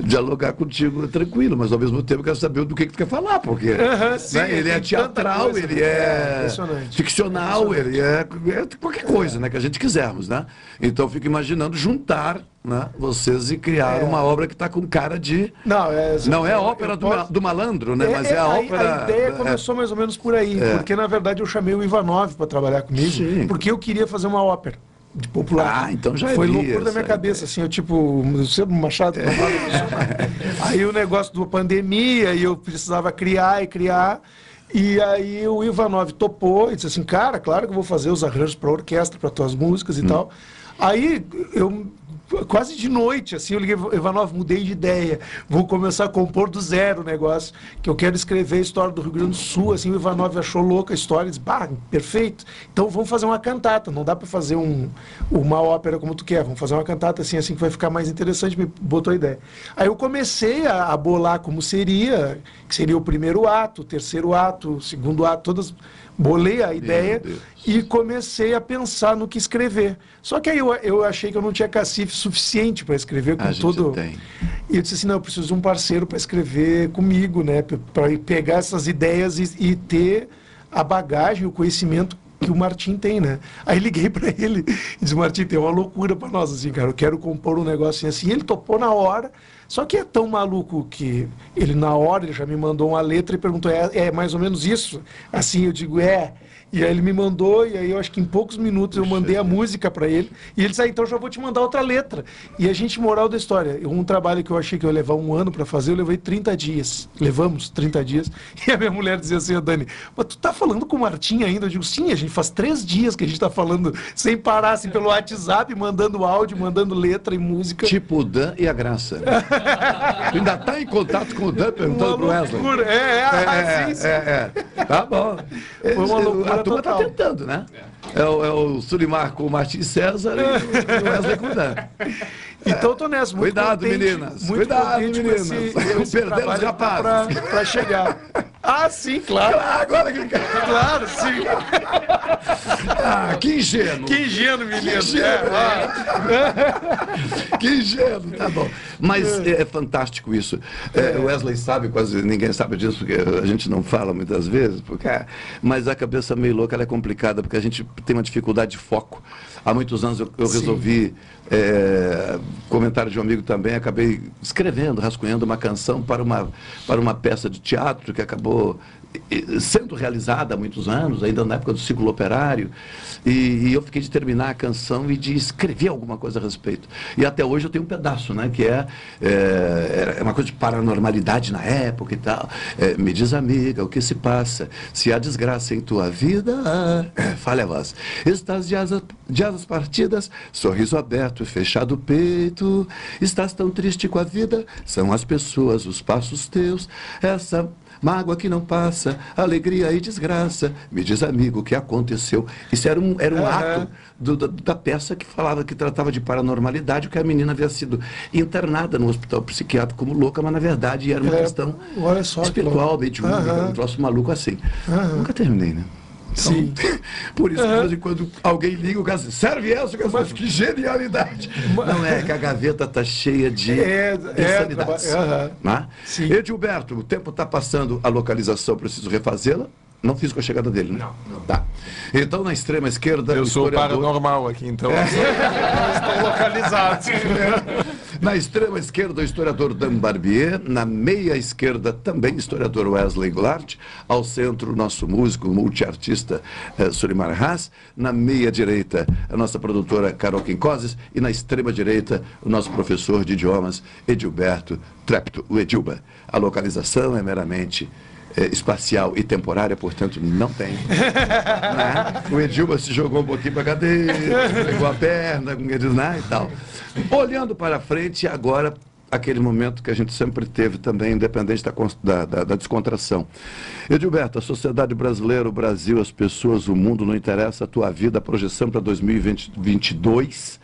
dialogar contigo é tranquilo, mas ao mesmo tempo eu quero saber do que, que tu quer falar, porque Aham, sim, né, ele é teatral, coisa, ele né? é Impressionante. ficcional, ele é, é qualquer coisa né, que a gente quisermos. Né? Então eu fico imaginando juntar né, vocês e criar É. uma obra que está com cara de. Não, é, Não é a ópera do, posso- do malandro, né? mas é, a ópera. A ideia é, começou mais ou menos por aí, É. porque na verdade eu chamei o Ivanov para trabalhar comigo, Sim. porque eu queria fazer uma ópera de popular. Ah, então já Foi vi loucura da minha cabeça, assim, eu tipo, Machado, É. Machado, Machado. aí o negócio da pandemia e eu precisava criar e criar. E aí o Ivanov topou e disse assim, cara, claro que eu vou fazer os arranjos para orquestra, para tuas músicas e tal. Aí eu quase de noite, assim, eu liguei, Ivanov, mudei de ideia, vou começar a compor do zero o negócio, que eu quero escrever a história do Rio Grande do Sul, assim, o Ivanov achou louca a história, disse, bah, perfeito, então vamos fazer uma cantata, não dá para fazer um, uma ópera como tu quer, vamos fazer uma cantata assim, assim que vai ficar mais interessante, me botou a ideia. Aí eu comecei a, a bolar como seria, que seria o primeiro ato, o terceiro ato, o segundo ato, todas, bolei a ideia e comecei a pensar no que escrever. Só que aí eu, eu achei que eu não tinha cacife suficiente para escrever com A todo. tem. E eu disse assim, não, eu preciso de um parceiro para escrever comigo, né? Para pegar essas ideias e, e ter a bagagem, o conhecimento que o Martim tem, né? Aí liguei para ele e disse, Martim, tem uma loucura para nós, assim, cara, eu quero compor um negócio assim, assim. Ele topou na hora, só que é tão maluco que ele na hora ele já me mandou uma letra e perguntou, é, é mais ou menos isso? Assim, eu digo, é. E aí ele me mandou, e aí eu acho que em poucos minutos eu mandei a música para ele. E ele disse, ah, então já vou te mandar outra letra. E a gente, moral da história, um trabalho que eu achei que eu ia levar um ano para fazer, eu levei 30 dias. Levamos 30 dias. E a minha mulher dizia assim, "Ô, Dani, mas tu tá falando com o Martim ainda? Eu digo, sim, a gente faz três dias que a gente tá falando sem parar, assim, pelo WhatsApp, mandando áudio, mandando letra e música. Tipo o Dan e a Graça. tu ainda está em contato com o Dan perguntando pro Wesley. loucura. É, é, ah, sim, sim. é, é. Tá bom. Foi uma loucura turma está tentando, né? É, o, é o Sulimar com o Martim César e o Wesley Dan. Então eu tô nessa, muito Cuidado, contente, meninas. Muito Cuidado, meninas. Perdemos trabalho rapazes. pra chegar. Ah, sim, claro. Agora que... Claro, sim. Ah, que ingênuo. Que ingênuo, menino. Que ingênuo. É, que ingênuo, tá bom. Mas é, é fantástico isso. É, o Wesley sabe, quase ninguém sabe disso, porque a gente não fala muitas vezes, porque, é, mas a cabeça meio louca é complicada, porque a gente tem uma dificuldade de foco. Há muitos anos eu, eu resolvi, é, comentário de um amigo também, acabei escrevendo, rascunhando uma canção para uma, para uma peça de teatro que acabou sendo realizada há muitos anos, ainda na época do ciclo operário, e, e eu fiquei de terminar a canção e de escrever alguma coisa a respeito. E até hoje eu tenho um pedaço, né, que é, é, é uma coisa de paranormalidade na época e tal. É, me diz, amiga, o que se passa? Se há desgraça em tua vida, é, fale a voz. Estás de asas, de asas partidas, sorriso aberto, fechado o peito. Estás tão triste com a vida, são as pessoas, os passos teus. Essa Mágoa que não passa, alegria e desgraça. Me diz, amigo, o que aconteceu? Isso era um, era um Aham. ato do- da, da peça que falava, que tratava de paranormalidade, que a menina havia sido internada no hospital psiquiátrico como louca, mas na verdade era uma É, questão olha só espiritual, Aham. um troço maluco assim. Aham. Nunca terminei, né? Então, Sim. Por isso, em quando alguém liga, o cara diz, serve essa? Mas que genialidade! Não é que a gaveta está cheia de É, é, insanidades. traba- aham. Né? Edilberto, o tempo está passando, a localização, preciso refazê-la. Não fiz com a chegada dele, né? Não. Tá. Então, na extrema esquerda, Eu sou o historiador- paranormal aqui, então. Estão localizados. Na extrema esquerda, o historiador Dan Barbier. Na meia esquerda, também historiador Wesley Goulart. Ao centro, nosso músico, multiartista eh, Sulimar Haas. Na meia direita, a nossa produtora Carol Quincoses. E na extrema direita, o nosso professor de idiomas, Edilberto Trepto, o Edilba. A localização é meramente espacial e temporária, portanto, não tem. né? O Edilba se jogou um pouquinho para a cadeira, pegou a perna, como diz, né, e tal. Olhando para frente, agora, aquele momento que a gente sempre teve também, independente da, da- da descontração. Edilberto, a sociedade brasileira, o Brasil, as pessoas, o mundo, não interessa a tua vida, a projeção para 2022.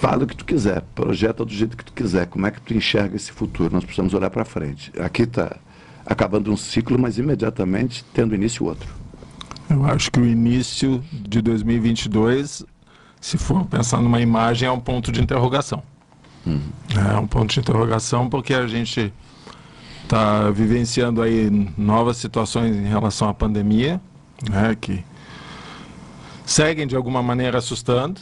Fala o que tu quiser, projeta do jeito que tu quiser. Como é que tu enxerga esse futuro? Nós precisamos olhar para frente. Aqui está acabando um ciclo, mas imediatamente tendo início outro. Eu acho que o início de 2022, se for pensar numa imagem, é um ponto de interrogação. É um ponto de interrogação porque a gente está vivenciando aí novas situações em relação à pandemia, né, que seguem de alguma maneira assustando.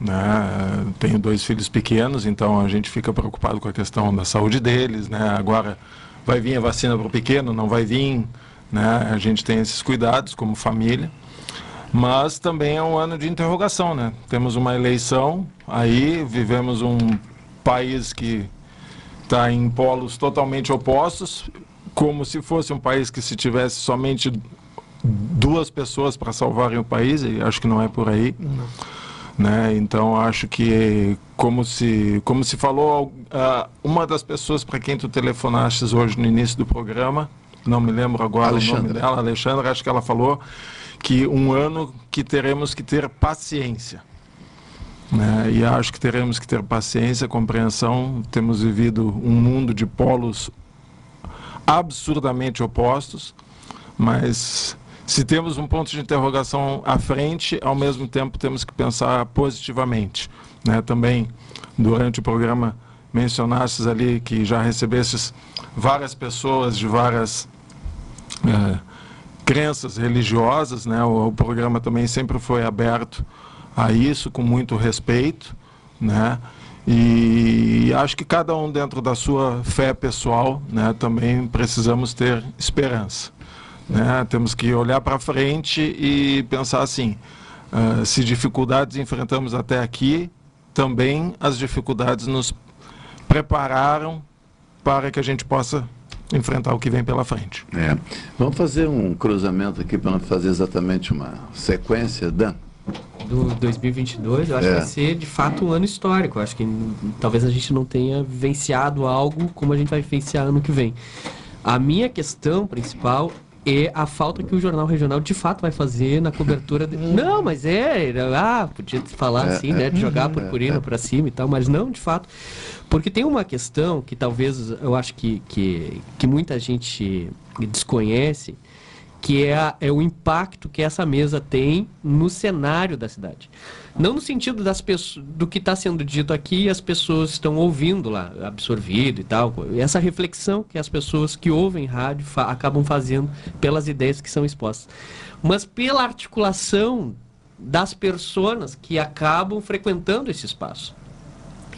Né? Tenho dois filhos pequenos, então a gente fica preocupado com a questão da saúde deles. Né? Agora vai vir a vacina para o pequeno, não vai vir. Né? A gente tem esses cuidados como família. Mas também é um ano de interrogação, né? Temos uma eleição, aí vivemos um país que está em polos totalmente opostos, como se fosse um país que se tivesse somente duas pessoas para salvarem o país, e acho que não é por aí. Né? Então acho que como se como se falou ah, uma das pessoas para quem tu telefonaste hoje no início do programa, não me lembro agora o nome dela, Alexandra, acho que ela falou que um ano que teremos que ter paciência. Né? E acho que teremos que ter paciência, compreensão. Temos vivido um mundo de polos absurdamente opostos, mas se temos um ponto de interrogação à frente, ao mesmo tempo temos que pensar positivamente. Né? Também, durante o programa, mencionastes ali que já recebestes várias pessoas de várias eh, crenças religiosas, né? O, o programa também sempre foi aberto a isso com muito respeito, né? E acho que cada um dentro da sua fé pessoal, né? Também precisamos ter esperança, né? Temos que olhar para frente e pensar assim: ah, se dificuldades enfrentamos até aqui, também as dificuldades nos prepararam para que a gente possa enfrentar o que vem pela frente. É. Vamos fazer um cruzamento aqui para não fazer exatamente uma sequência, Dan? do 2022, eu acho É. que vai ser de fato um ano histórico. Eu acho que talvez a gente não tenha vivenciado algo como a gente vai vivenciar ano que vem. A minha questão principal é a falta que o jornal regional de fato vai fazer na cobertura. De... Não, mas é, ah, podia falar É, assim, né, de é. jogar a purpurina é, é. para cima e tal, mas não, de fato, porque tem uma questão que talvez eu acho que, que, que muita gente desconhece, que é, a- é o impacto que essa mesa tem no cenário da cidade. Não no sentido das pessoas, do que está sendo dito aqui e as pessoas estão ouvindo lá, absorvido e tal. Essa reflexão que as pessoas que ouvem rádio fa- acabam fazendo pelas ideias que são expostas. Mas pela articulação das pessoas que acabam frequentando esse espaço.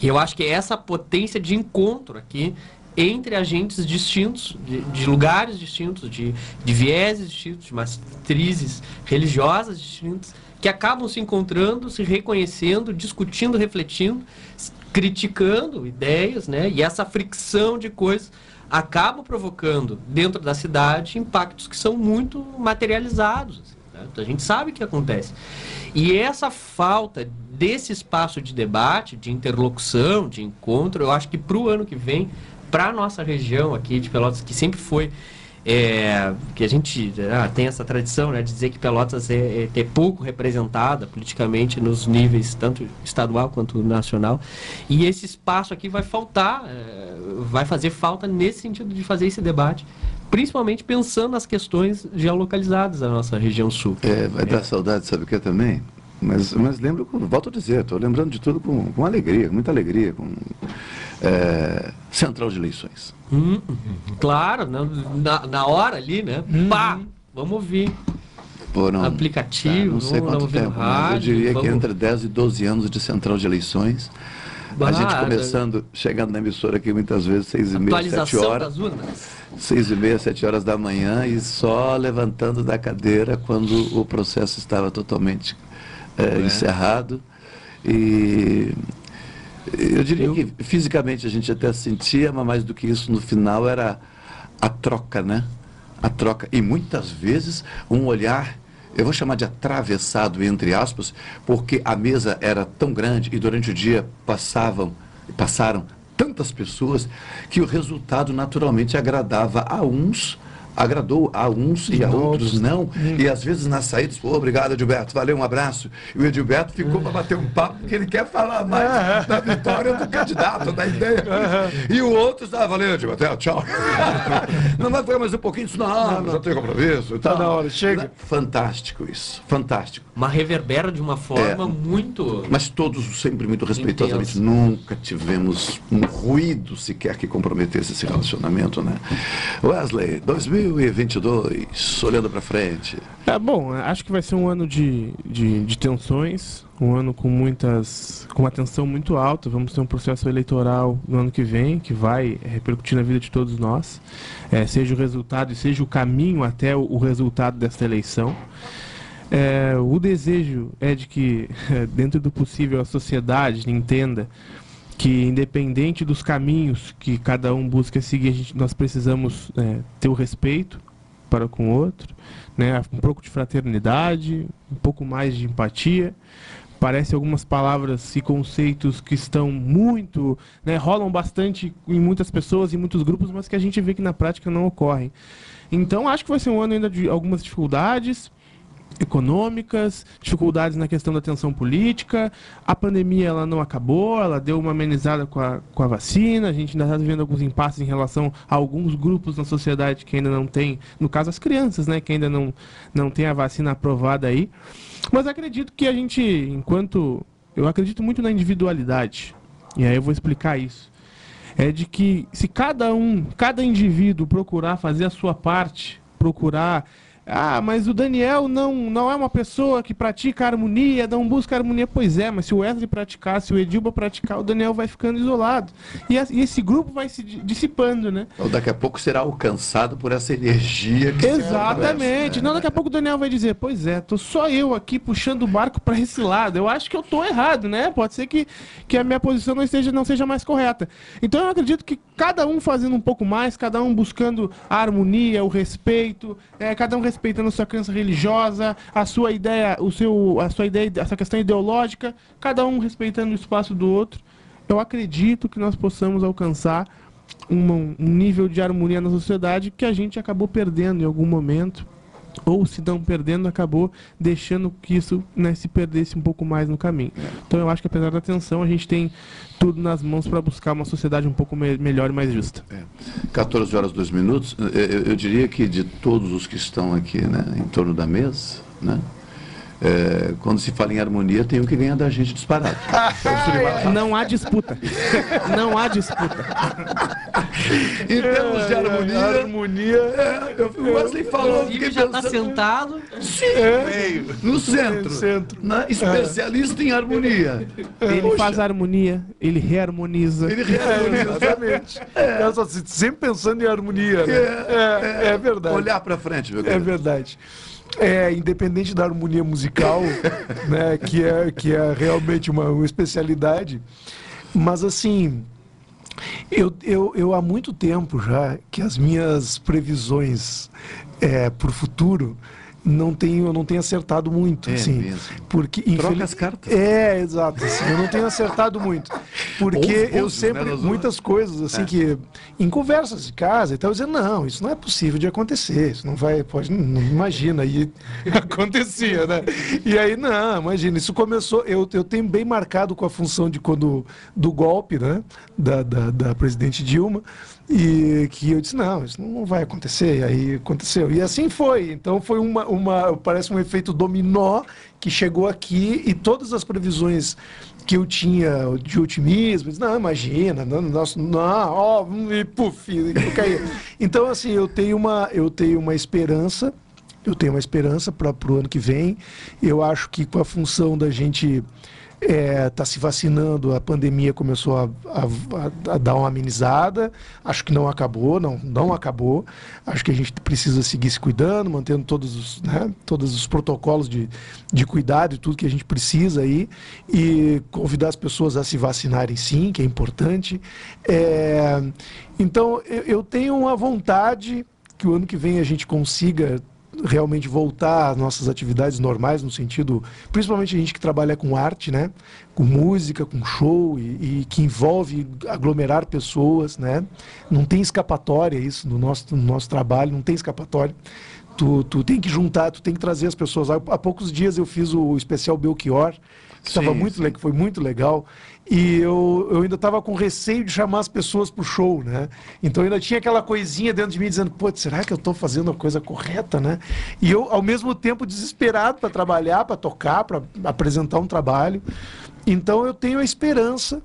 E eu acho que é essa potência de encontro aqui entre agentes distintos, de, de lugares distintos, de, de vieses distintos, de matrizes religiosas distintas, que acabam se encontrando, se reconhecendo, discutindo, refletindo, criticando ideias, né? E essa fricção de coisas acaba provocando dentro da cidade impactos que são muito materializados. assim, né? A gente sabe o que acontece. E essa falta desse espaço de debate, de interlocução, de encontro, eu acho que para o ano que vem, para a nossa região aqui de Pelotas, que sempre foi. é, que a gente ah, tem essa tradição né, de dizer que Pelotas é, é, é pouco representada politicamente nos níveis tanto estadual quanto nacional e esse espaço aqui vai faltar é, vai fazer falta nesse sentido de fazer esse debate principalmente pensando nas questões geolocalizadas da nossa região sul É, vai dar saudade, sabe o que também? Mas, mas lembro, volto a dizer, estou lembrando de tudo com, com alegria, com muita alegria, com é, central de eleições. Hum, claro, na, na, hora ali, né? Pá! Vamos ouvir. Foram, Aplicativo, tá, não sei quanto tempo, mas eu rádio, diria que vamos- entre 10 e 12 anos de central de eleições. A gente Ah, começando, chegando na emissora aqui muitas vezes, seis e meia, sete horas. das urnas. Seis e meia, sete horas da manhã e só levantando da cadeira quando o processo estava totalmente É. encerrado. E eu diria que fisicamente a gente até sentia, mas mais do que isso, no final era a troca, né? A troca. E muitas vezes um olhar, eu vou chamar de atravessado, entre aspas, porque a mesa era tão grande e durante o dia passavam, passaram tantas pessoas que o resultado naturalmente agradava a uns, agradou a uns e a outros não. E às vezes nas saídas, pô, obrigado, Edilberto, valeu, um abraço. E o Edilberto ficou para bater um papo porque ele quer falar mais da vitória do candidato, da ideia. E o outro, ah, valeu, Edilberto, é, tchau. Não vai ficar mais um pouquinho disso, não, não, já tem compromisso. e Tá na hora, chega. Fantástico isso, fantástico. Mas reverbera de uma forma É. muito. Mas todos sempre muito respeitosamente. Nunca tivemos um ruído sequer que comprometesse esse relacionamento, né? Wesley, 2022, olhando para frente. É bom, acho que vai ser um ano de, de, de tensões, um ano com muitas. com uma tensão muito alta. Vamos ter um processo eleitoral no ano que vem, que vai repercutir na vida de todos nós, é, seja o resultado e seja o caminho até o, o resultado desta eleição. É, o desejo é de que, dentro do possível, a sociedade entenda que, independente dos caminhos que cada um busca seguir, gente- nós precisamos é, ter o respeito para com o outro, né? um pouco de fraternidade, um pouco mais de empatia. Parece algumas palavras e conceitos que estão muito, né, rolam bastante em muitas pessoas, em muitos grupos, mas que a gente vê que na prática não ocorrem. Então acho que vai ser um ano ainda de algumas dificuldades, econômicas, dificuldades na questão da tensão política. A pandemia ela não acabou, ela deu uma amenizada com a, com a vacina. A gente ainda está vivendo alguns impasses em relação a alguns grupos na sociedade que ainda não tem, no caso as crianças, né, que ainda não, não tem a vacina aprovada aí. Mas acredito que a gente, enquanto. Eu acredito muito na individualidade. E aí eu vou explicar isso. É de que se cada um, cada indivíduo procurar fazer a sua parte, procurar. Ah, mas o Daniel não, não é uma pessoa que pratica harmonia, não busca harmonia. Pois é, mas se o Wesley praticar, se o Edilba praticar, o Daniel vai ficando isolado. E, a- e esse grupo vai se di- dissipando, né? Ou daqui a pouco será alcançado por essa energia que Exatamente. atravessa, Não, né? daqui a pouco o Daniel vai dizer, pois é, tô só eu aqui puxando o barco para esse lado. Eu acho que eu tô errado, né? Pode ser que, que a minha posição não, esteja, não seja mais correta. Então eu acredito que cada um fazendo um pouco mais, cada um buscando a harmonia, o respeito, é, cada um respeitando a sua crença religiosa, a sua ideia, o seu, a sua ideia, essa questão ideológica, cada um respeitando o espaço do outro. Eu acredito que nós possamos alcançar uma- um nível de harmonia na sociedade que a gente acabou perdendo em algum momento, ou se não perdendo, acabou deixando que isso né, se perdesse um pouco mais no caminho. Então eu acho que apesar da tensão, a gente tem tudo nas mãos para buscar uma sociedade um pouco me- melhor e mais justa. 14 horas 2 minutos, eu, eu- eu diria que de todos os que estão aqui né, em torno da mesa, né, é, quando se fala em harmonia, tem um que ganha da gente disparado. Não há disputa. Não há disputa. Em termos de harmonia, harmonia é, eu, o Wesley falou, Inclusive, fiquei já tá pensando- sentado. Sim, É. no centro, né, especialista em harmonia. Ele Poxa, faz harmonia, ele reharmoniza. Ele reharmoniza. Exatamente. É. só, sempre pensando em harmonia. Né? É, é verdade. Olhar para frente, meu É verdade. É, independente da harmonia musical, né, que, é, que é realmente uma, uma especialidade, mas assim, eu, eu, eu há muito tempo já que as minhas previsões é, para o futuro não tenho, eu não tenho acertado muito, É assim, mesmo. porque Troca as cartas. É, exato. assim, eu não tenho acertado muito, porque Ou os eu búzios, sempre né, muitas coisas assim É. que em conversas de casa e tal, eu dizia, não, isso não é possível de acontecer, isso não vai, pode, não imagina, e acontecia, né? E aí, não, imagina, isso começou, eu, eu tenho bem marcado com a função de quando, do golpe, né, da, da, da presidente Dilma, e que eu disse, não, isso não vai acontecer, e aí aconteceu, e assim foi, então foi uma, uma parece um efeito dominó que chegou aqui e todas as previsões que eu tinha de otimismo, não, imagina, não, nossa, não, ó, e puf, caía. Então, assim, eu tenho uma, eu tenho uma esperança, eu tenho uma esperança para o ano que vem. Eu acho que com a função da gente está se vacinando, a pandemia começou a, a- a- a dar uma amenizada. Acho que não acabou, não, não acabou. Acho que a gente precisa seguir se cuidando, mantendo todos os, né, todos os protocolos de, de cuidado e tudo que a gente precisa aí. E convidar as pessoas a se vacinarem sim, que é importante. É, então, eu, eu tenho uma vontade que o ano que vem a gente consiga realmente voltar às nossas atividades normais, no sentido, principalmente a gente que trabalha com arte, né? Com música, com show e, e que envolve aglomerar pessoas, né? Não tem escapatória isso no nosso, no nosso trabalho, não tem escapatória. Tu, tu tem que juntar, tu tem que trazer as pessoas. Há, poucos dias eu fiz o especial Belchior, que estava Sim, muito, le- foi muito legal. E eu, eu ainda estava com receio de chamar as pessoas para o show, né? Então ainda tinha aquela coisinha dentro de mim dizendo, pô, será que eu estou fazendo a coisa correta, né? E eu, ao mesmo tempo, desesperado para trabalhar, para tocar, para apresentar um trabalho. Então eu tenho a esperança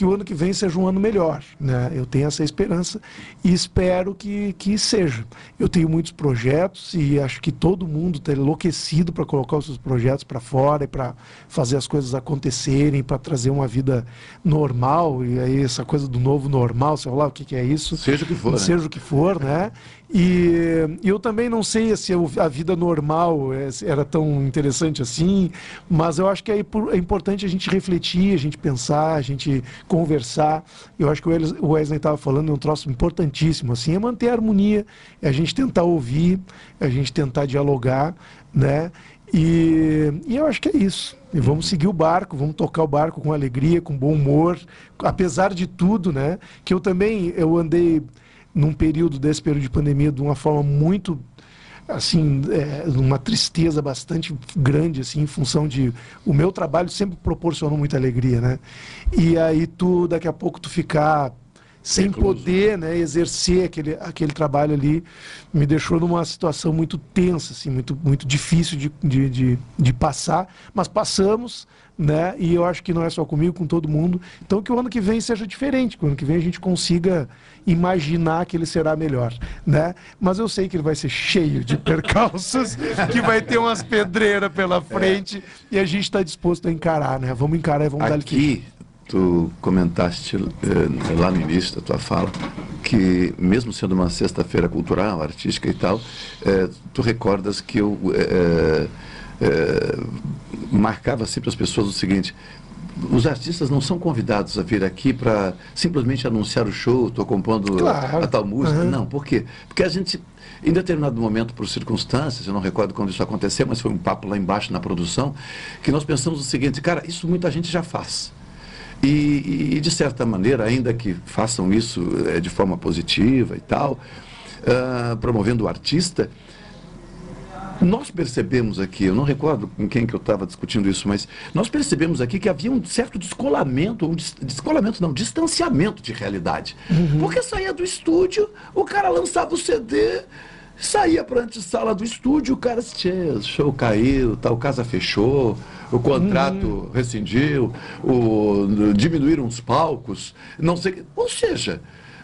que o ano que vem seja um ano melhor, né? Eu tenho essa esperança e espero que, que seja. Eu tenho muitos projetos e acho que todo mundo está enlouquecido para colocar os seus projetos para fora e para fazer as coisas acontecerem, para trazer uma vida normal e aí essa coisa do novo normal, sei lá o que, que é isso. Seja o que for, né? Seja o que for, né? E, eu também não sei se a vida normal é- era tão interessante assim, mas eu acho que é, é importante a gente refletir, a gente pensar, a gente conversar. Eu acho que o Wesley- estava falando de um troço importantíssimo, assim, é manter a harmonia, é a gente tentar ouvir, é a gente tentar dialogar, né? E, e eu acho que é isso. E vamos seguir o barco, vamos tocar o barco com alegria, com bom humor, apesar de tudo, né? Que eu também eu andei num período desse período de pandemia de uma forma muito assim é, uma tristeza bastante grande assim em função de o meu trabalho sempre proporcionou muita alegria né? E aí tu daqui a pouco tu ficar sem poder né, exercer aquele, aquele trabalho ali me deixou numa situação muito tensa assim muito muito difícil de, de, de, de passar. Mas passamos né? E eu acho que não é só comigo com todo mundo. Então que o ano que vem seja diferente que o ano que vem a gente consiga imaginar que ele será melhor né? Mas eu sei que ele vai ser cheio de percalços que vai ter umas pedreiras pela frente e a gente está disposto a encarar né? Vamos encarar e vamos dar Aqui, tu comentaste eh, lá no início da tua fala que, mesmo sendo uma sexta-feira cultural, artística e tal, eh, tu recordas que eu eh, eh, marcava sempre as pessoas o seguinte. Os artistas não são convidados a vir aqui para simplesmente anunciar o show, estou compondo Claro. a tal música. Aham. Não, por quê? Porque a gente, em determinado momento, por circunstâncias, eu não recordo quando isso aconteceu, mas foi um papo lá embaixo na produção, que nós pensamos o seguinte, cara, isso muita gente já faz. E, e, de certa maneira, ainda que façam isso eh, de forma positiva e tal, ah, promovendo o artista, nós percebemos aqui, eu não recordo com quem que eu estava discutindo isso, mas nós percebemos aqui que havia um certo descolamento, dis- descolamento não, distanciamento de realidade. Porque saía do estúdio, o cara lançava o CD, saía para a antessala do estúdio, o cara dizia, o show caiu, tal, casa fechou, o contrato rescindiu, o, diminuíram os palcos, não sei o que. Ou seja,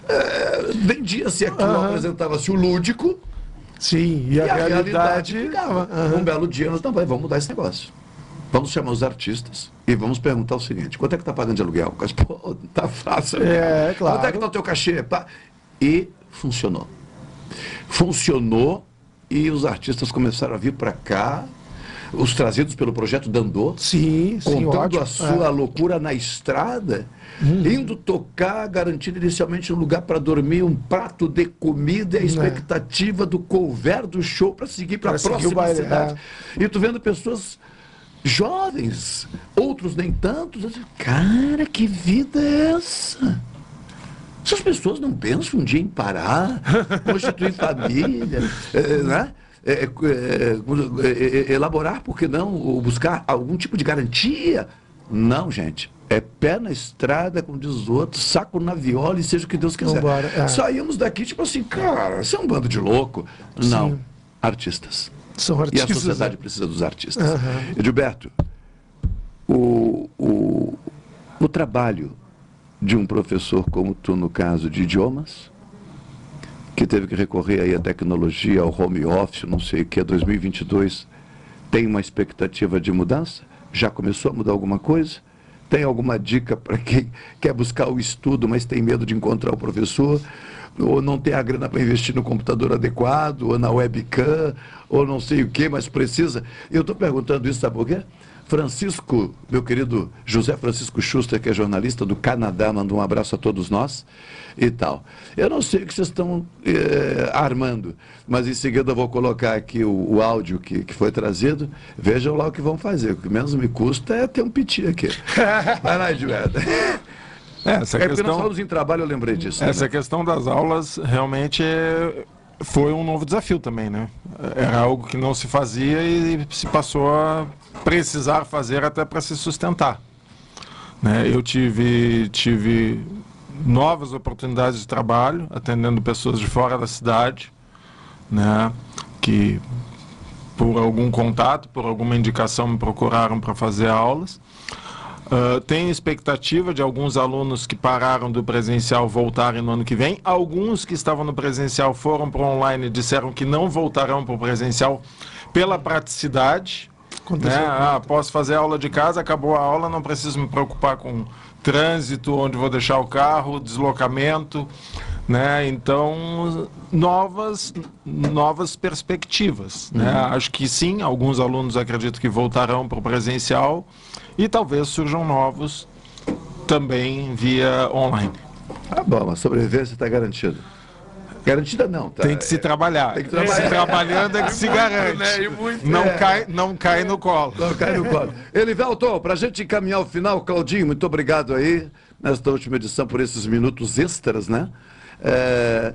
eh, vendia-se aquilo, Aham. apresentava-se o lúdico, Sim, e a realidade- ficava. Aham. Um belo dia nós não vai, vamos mudar esse negócio. Vamos chamar os artistas e vamos perguntar o seguinte: quanto é que está pagando de aluguel? Pô, tá fácil. É, né? claro. Quanto é que está o teu cachê? Pá. E funcionou. Funcionou e os artistas começaram a vir para cá, os trazidos pelo projeto Dandô. Sim, sim, Contando ótimo. a sua É. loucura na estrada, indo tocar, garantindo inicialmente um lugar para dormir, um prato de comida e a É. expectativa do couvert do show para seguir para a próxima baile, cidade. E tu vendo pessoas jovens, outros nem tantos, cara, que vida é essa? Essas pessoas não pensam um dia em parar, constituir família, eh, né? Eh, eh, eh, elaborar, por que não, ou buscar algum tipo de garantia? Não, gente. É pé na estrada, como diz os outros, saco na viola e seja o que Deus quiser. Vambora, é. Saímos daqui, tipo assim, cara, você é um bando de louco. Não, Sim. artistas. São E a artistas, sociedade né? precisa dos artistas. Aham. Edilberto, o, o, o trabalho de um professor como tu, no caso de idiomas, que teve que recorrer aí à tecnologia, ao home office, não sei o que, 2022, tem uma expectativa de mudança? Já começou a mudar alguma coisa? Tem alguma dica para quem quer buscar o estudo, mas tem medo de encontrar o professor? Ou não tem a grana para investir no computador adequado, ou na webcam, ou não sei o que, mas precisa? Eu estou perguntando isso, sabe por quê? Francisco, meu querido José Francisco Schuster, que é jornalista do Canadá, manda um abraço a todos nós e tal. Eu não sei o que vocês estão eh, armando, mas em seguida eu vou colocar aqui o, o áudio que, que foi trazido. Vejam lá o que vão fazer. O que menos me custa é ter um piti aqui. Vai lá, Edilberto. É, essa é porque questão- nós falamos em trabalho, eu lembrei disso. né? Essa questão das aulas realmente é- foi um novo desafio também, né? Era algo que não se fazia e se passou a precisar fazer até para se sustentar. Né? Eu tive, tive novas oportunidades de trabalho, atendendo pessoas de fora da cidade, né? que por algum contato, por alguma indicação me procuraram para fazer aulas. Uh, tem expectativa de alguns alunos que pararam do presencial voltarem no ano que vem. Alguns que estavam no presencial foram para o online e disseram que não voltarão para o presencial pela praticidade. Aconteceu Né? Ah, posso fazer aula de casa, acabou a aula, não preciso me preocupar com trânsito, onde vou deixar o carro, deslocamento. Né? Então, novas, novas perspectivas. Né? Acho que sim, alguns alunos acredito que voltarão para o presencial e talvez surjam novos também via online. Tá bom, a sobrevivência está garantida. Garantida não, tá? Tem que se trabalhar. Tem que Se trabalhar. trabalhando é que se Muito, garante. né? Muito, Não, é. cai, não cai no colo. Não cai no colo. Elivelton, para a gente encaminhar o final, Claudinho, muito obrigado aí nesta última edição por esses minutos extras, né? É,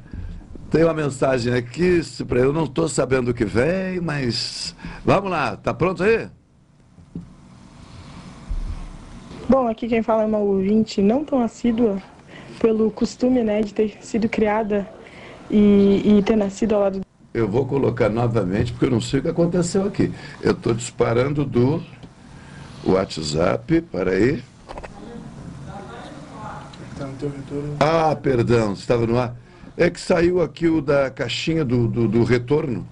tem uma mensagem aqui, se eu não estou sabendo o que vem, mas vamos lá, tá pronto aí? Bom, aqui quem fala é uma ouvinte não tão assídua pelo costume, né, de ter sido criada e, e ter nascido ao lado Eu vou colocar novamente, porque eu não sei o que aconteceu aqui. Eu estou disparando do WhatsApp, para aí. Tá. Ah, perdão, estava no ar. É que saiu aqui o da caixinha do, do, do retorno.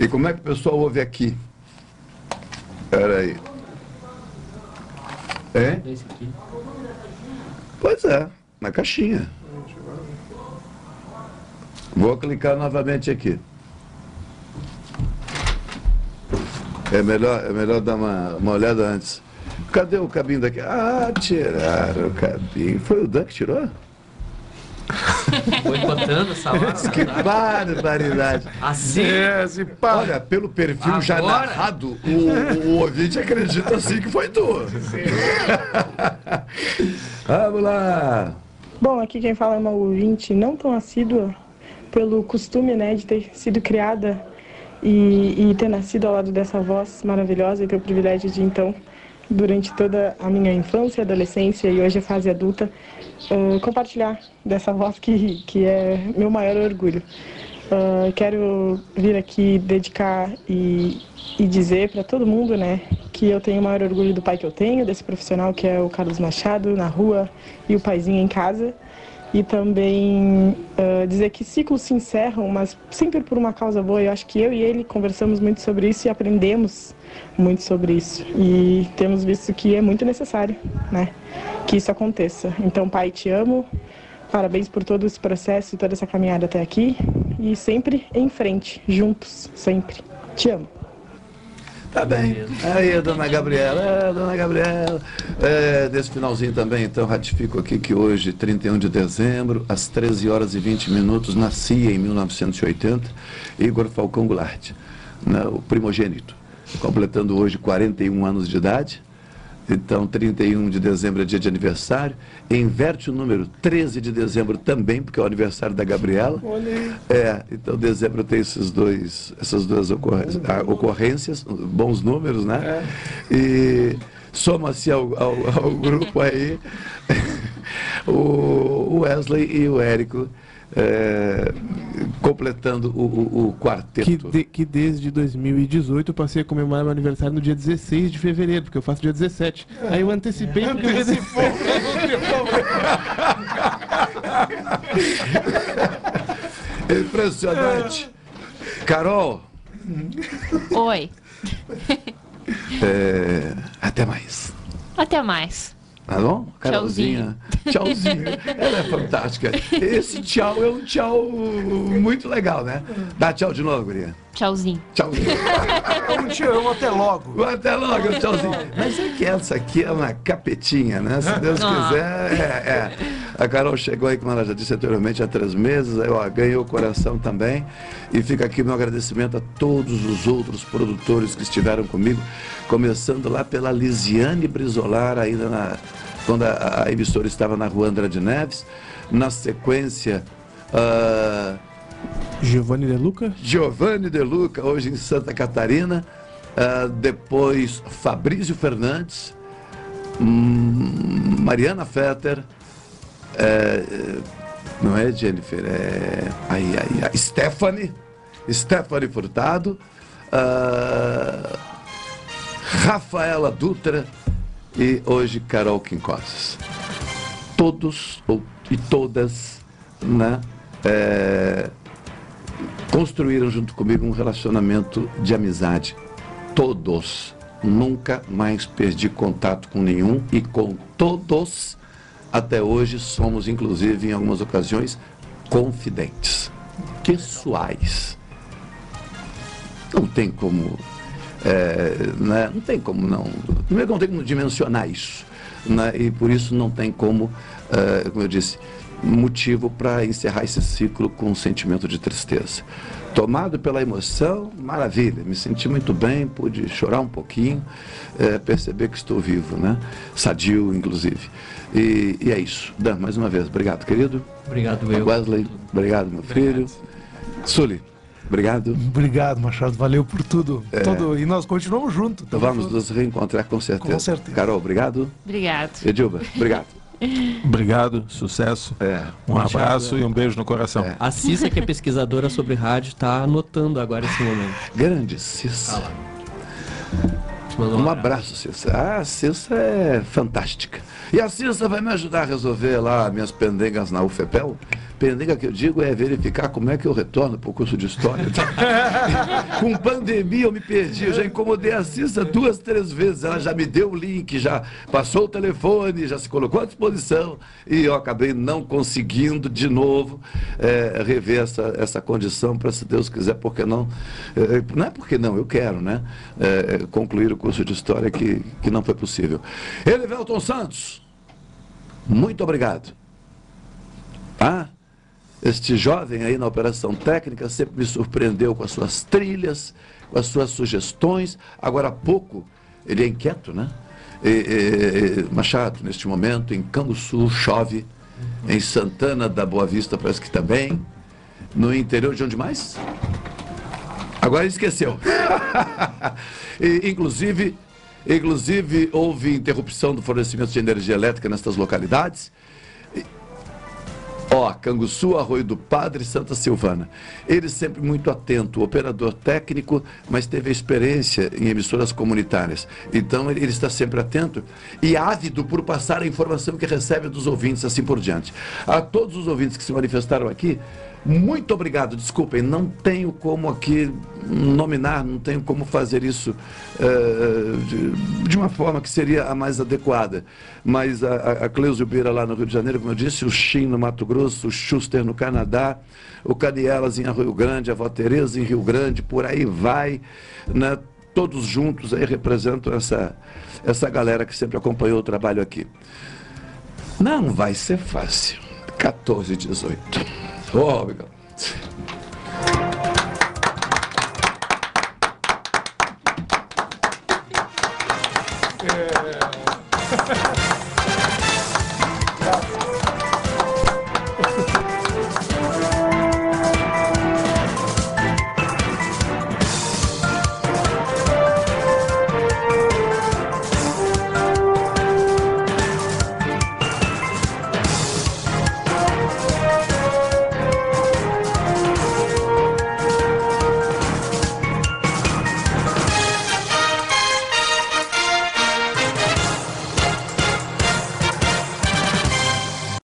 E como é que o pessoal ouve aqui? Espera aí. É? Pois é, na caixinha. Vou clicar novamente aqui. É melhor, é melhor dar uma, uma olhada antes. Cadê o cabinho daqui? Ah, tiraram o cabinho. Foi o Dan que tirou? Foi botando essa hora. Que barbaridade. Assim? É, assim, pá. Olha, pelo perfil já Agora? narrado, o, o ouvinte acredita assim que foi tu. Vamos lá. Bom, aqui quem fala é uma ouvinte não tão assídua pelo costume, né, de ter sido criada e, e ter nascido ao lado dessa voz maravilhosa e ter o privilégio de, então, durante toda a minha infância, adolescência e hoje a fase adulta, eh, compartilhar dessa voz que, que é meu maior orgulho. Ah, quero vir aqui dedicar e, e dizer para todo mundo, né, que eu tenho o maior orgulho do pai que eu tenho, desse profissional que é o Carlos Machado na rua e o paizinho em casa. E também ah, dizer que ciclos se encerram, mas sempre por uma causa boa. Eu acho que eu e ele conversamos muito sobre isso e aprendemos muito sobre isso. E temos visto que é muito necessário, né, que isso aconteça. Então, pai, te amo. Parabéns por todo esse processo e toda essa caminhada até aqui. E sempre em frente, juntos, sempre. Te amo. Tá bem. Aí, dona Gabriela, é, dona Gabriela. É, desse finalzinho também, então, ratifico aqui que hoje, 31 de dezembro, às 13 horas e 20 minutos, nascia em 1980 Igor Falcão Goulart, né, o primogênito, completando hoje 41 anos de idade. Então, 31 de dezembro é dia de aniversário. Inverte o número 13 de dezembro também, porque é o aniversário da Gabriela. Olha aí. É, então dezembro tem esses dois, essas duas ocorrências, ah, ocorrências, bons números, né? E soma-se ao, ao- ao grupo aí o Wesley e o Érico é, completando o, o- o Que, quarteto. de- que desde 2018 eu passei a comemorar meu aniversário no dia 16 de fevereiro, porque eu faço dia 17. Aí eu antecipei porque eu Impressionante. Carol, Oi. é, até mais. Até mais. Tá bom? Carolzinha. Tchauzinho. Ela é fantástica. Esse tchau é um tchau muito legal, né? Dá tchau de novo, guria. Tchauzinho. Tchauzinho. Eu te amo, até logo. Até logo, tchauzinho. Mas é que essa aqui é uma capetinha, né? Se Deus quiser, é, é. A Carol chegou aí, como ela já disse anteriormente, há três meses. Aí, ó, ganhou o coração também. E fica aqui meu agradecimento a todos os outros produtores que estiveram comigo, começando lá pela Lisiane Brizolar, ainda na, quando a, a emissora estava na rua Andrade Neves. Na sequência. ah, Giovanni De Luca. Giovanni De Luca, hoje em Santa Catarina. Ah, depois Fabrício Fernandes, hum, Mariana Fetter, é, não é Jennifer, é aí, aí, aí, Stephanie, Stephanie Furtado, ah, Rafaela Dutra e hoje Carol Quincoses. Todos ou- e todas, né? é, construíram junto comigo um relacionamento de amizade. Todos. Nunca mais perdi contato com nenhum e com todos, até hoje, somos, inclusive, em algumas ocasiões, confidentes, pessoais. Não tem como. é, né, Não tem como não. Primeiro não tem como dimensionar isso. né, E por isso não tem como, é, como eu disse, motivo para encerrar esse ciclo com um sentimento de tristeza. Tomado pela emoção, maravilha, me senti muito bem, pude chorar um pouquinho, é, perceber que estou vivo, né? Sadio, inclusive. E, e é isso. Dan, mais uma vez, obrigado, querido. Obrigado, eu. Wesley, obrigado, meu filho. Sully, obrigado. Obrigado, Machado. Valeu por tudo. É. Todo- E nós continuamos juntos. Vamos junto. nos reencontrar com certeza. Com certeza. Carol, obrigado. Obrigado. Edilba, obrigado. Obrigado, sucesso. um Machado, abraço é. e um beijo no coração. A Cissa, que é pesquisadora sobre rádio, tá anotando agora esse momento. Grande Cissa. Mandou Um abraço, Cissa. Ah, a Cissa é fantástica. E a Cissa vai me ajudar a resolver lá minhas pendengas na UFEPEL. Pendenga que eu digo é verificar como é que eu retorno para o curso de História. Com pandemia eu me perdi, eu já incomodei a Cissa duas, três vezes. Ela já me deu o link, já passou o telefone, já se colocou à disposição. E eu acabei não conseguindo de novo eh, rever essa, essa condição para, se Deus quiser, porque não. eh, não é porque não, eu quero, né? eh, concluir o curso de História que, que não foi possível. Elivelton Santos, muito obrigado. Tá? Este jovem aí na operação técnica sempre me surpreendeu com as suas trilhas, com as suas sugestões. Agora há pouco, ele é inquieto, né? E, e, e, Machado, neste momento, em Canguçu chove, em Santana da Boa Vista parece que também. No interior de onde mais? Agora esqueceu. Inclusive, inclusive, houve interrupção do fornecimento de energia elétrica nestas localidades. Ó, Canguçu, Arroio do Padre, Santa Silvana. Ele sempre muito atento, operador técnico, mas teve experiência em emissoras comunitárias. Então ele, está sempre atento e ávido por passar a informação que recebe dos ouvintes, assim por diante. A todos os ouvintes que se manifestaram aqui, muito obrigado. Desculpem, não tenho como aqui nominar, não tenho como fazer isso eh, de, de uma forma que seria a mais adequada. Mas a, a- Cleusa Beira lá no Rio de Janeiro, como eu disse, o Shin no Mato Grosso, o Schuster no Canadá, o Canielas em Rio Grande, a Vó Tereza em Rio Grande, por aí vai, né? Todos juntos aí representam essa, essa galera que sempre acompanhou o trabalho aqui. Não vai ser fácil. 14 e 18. Ô, amigão. É,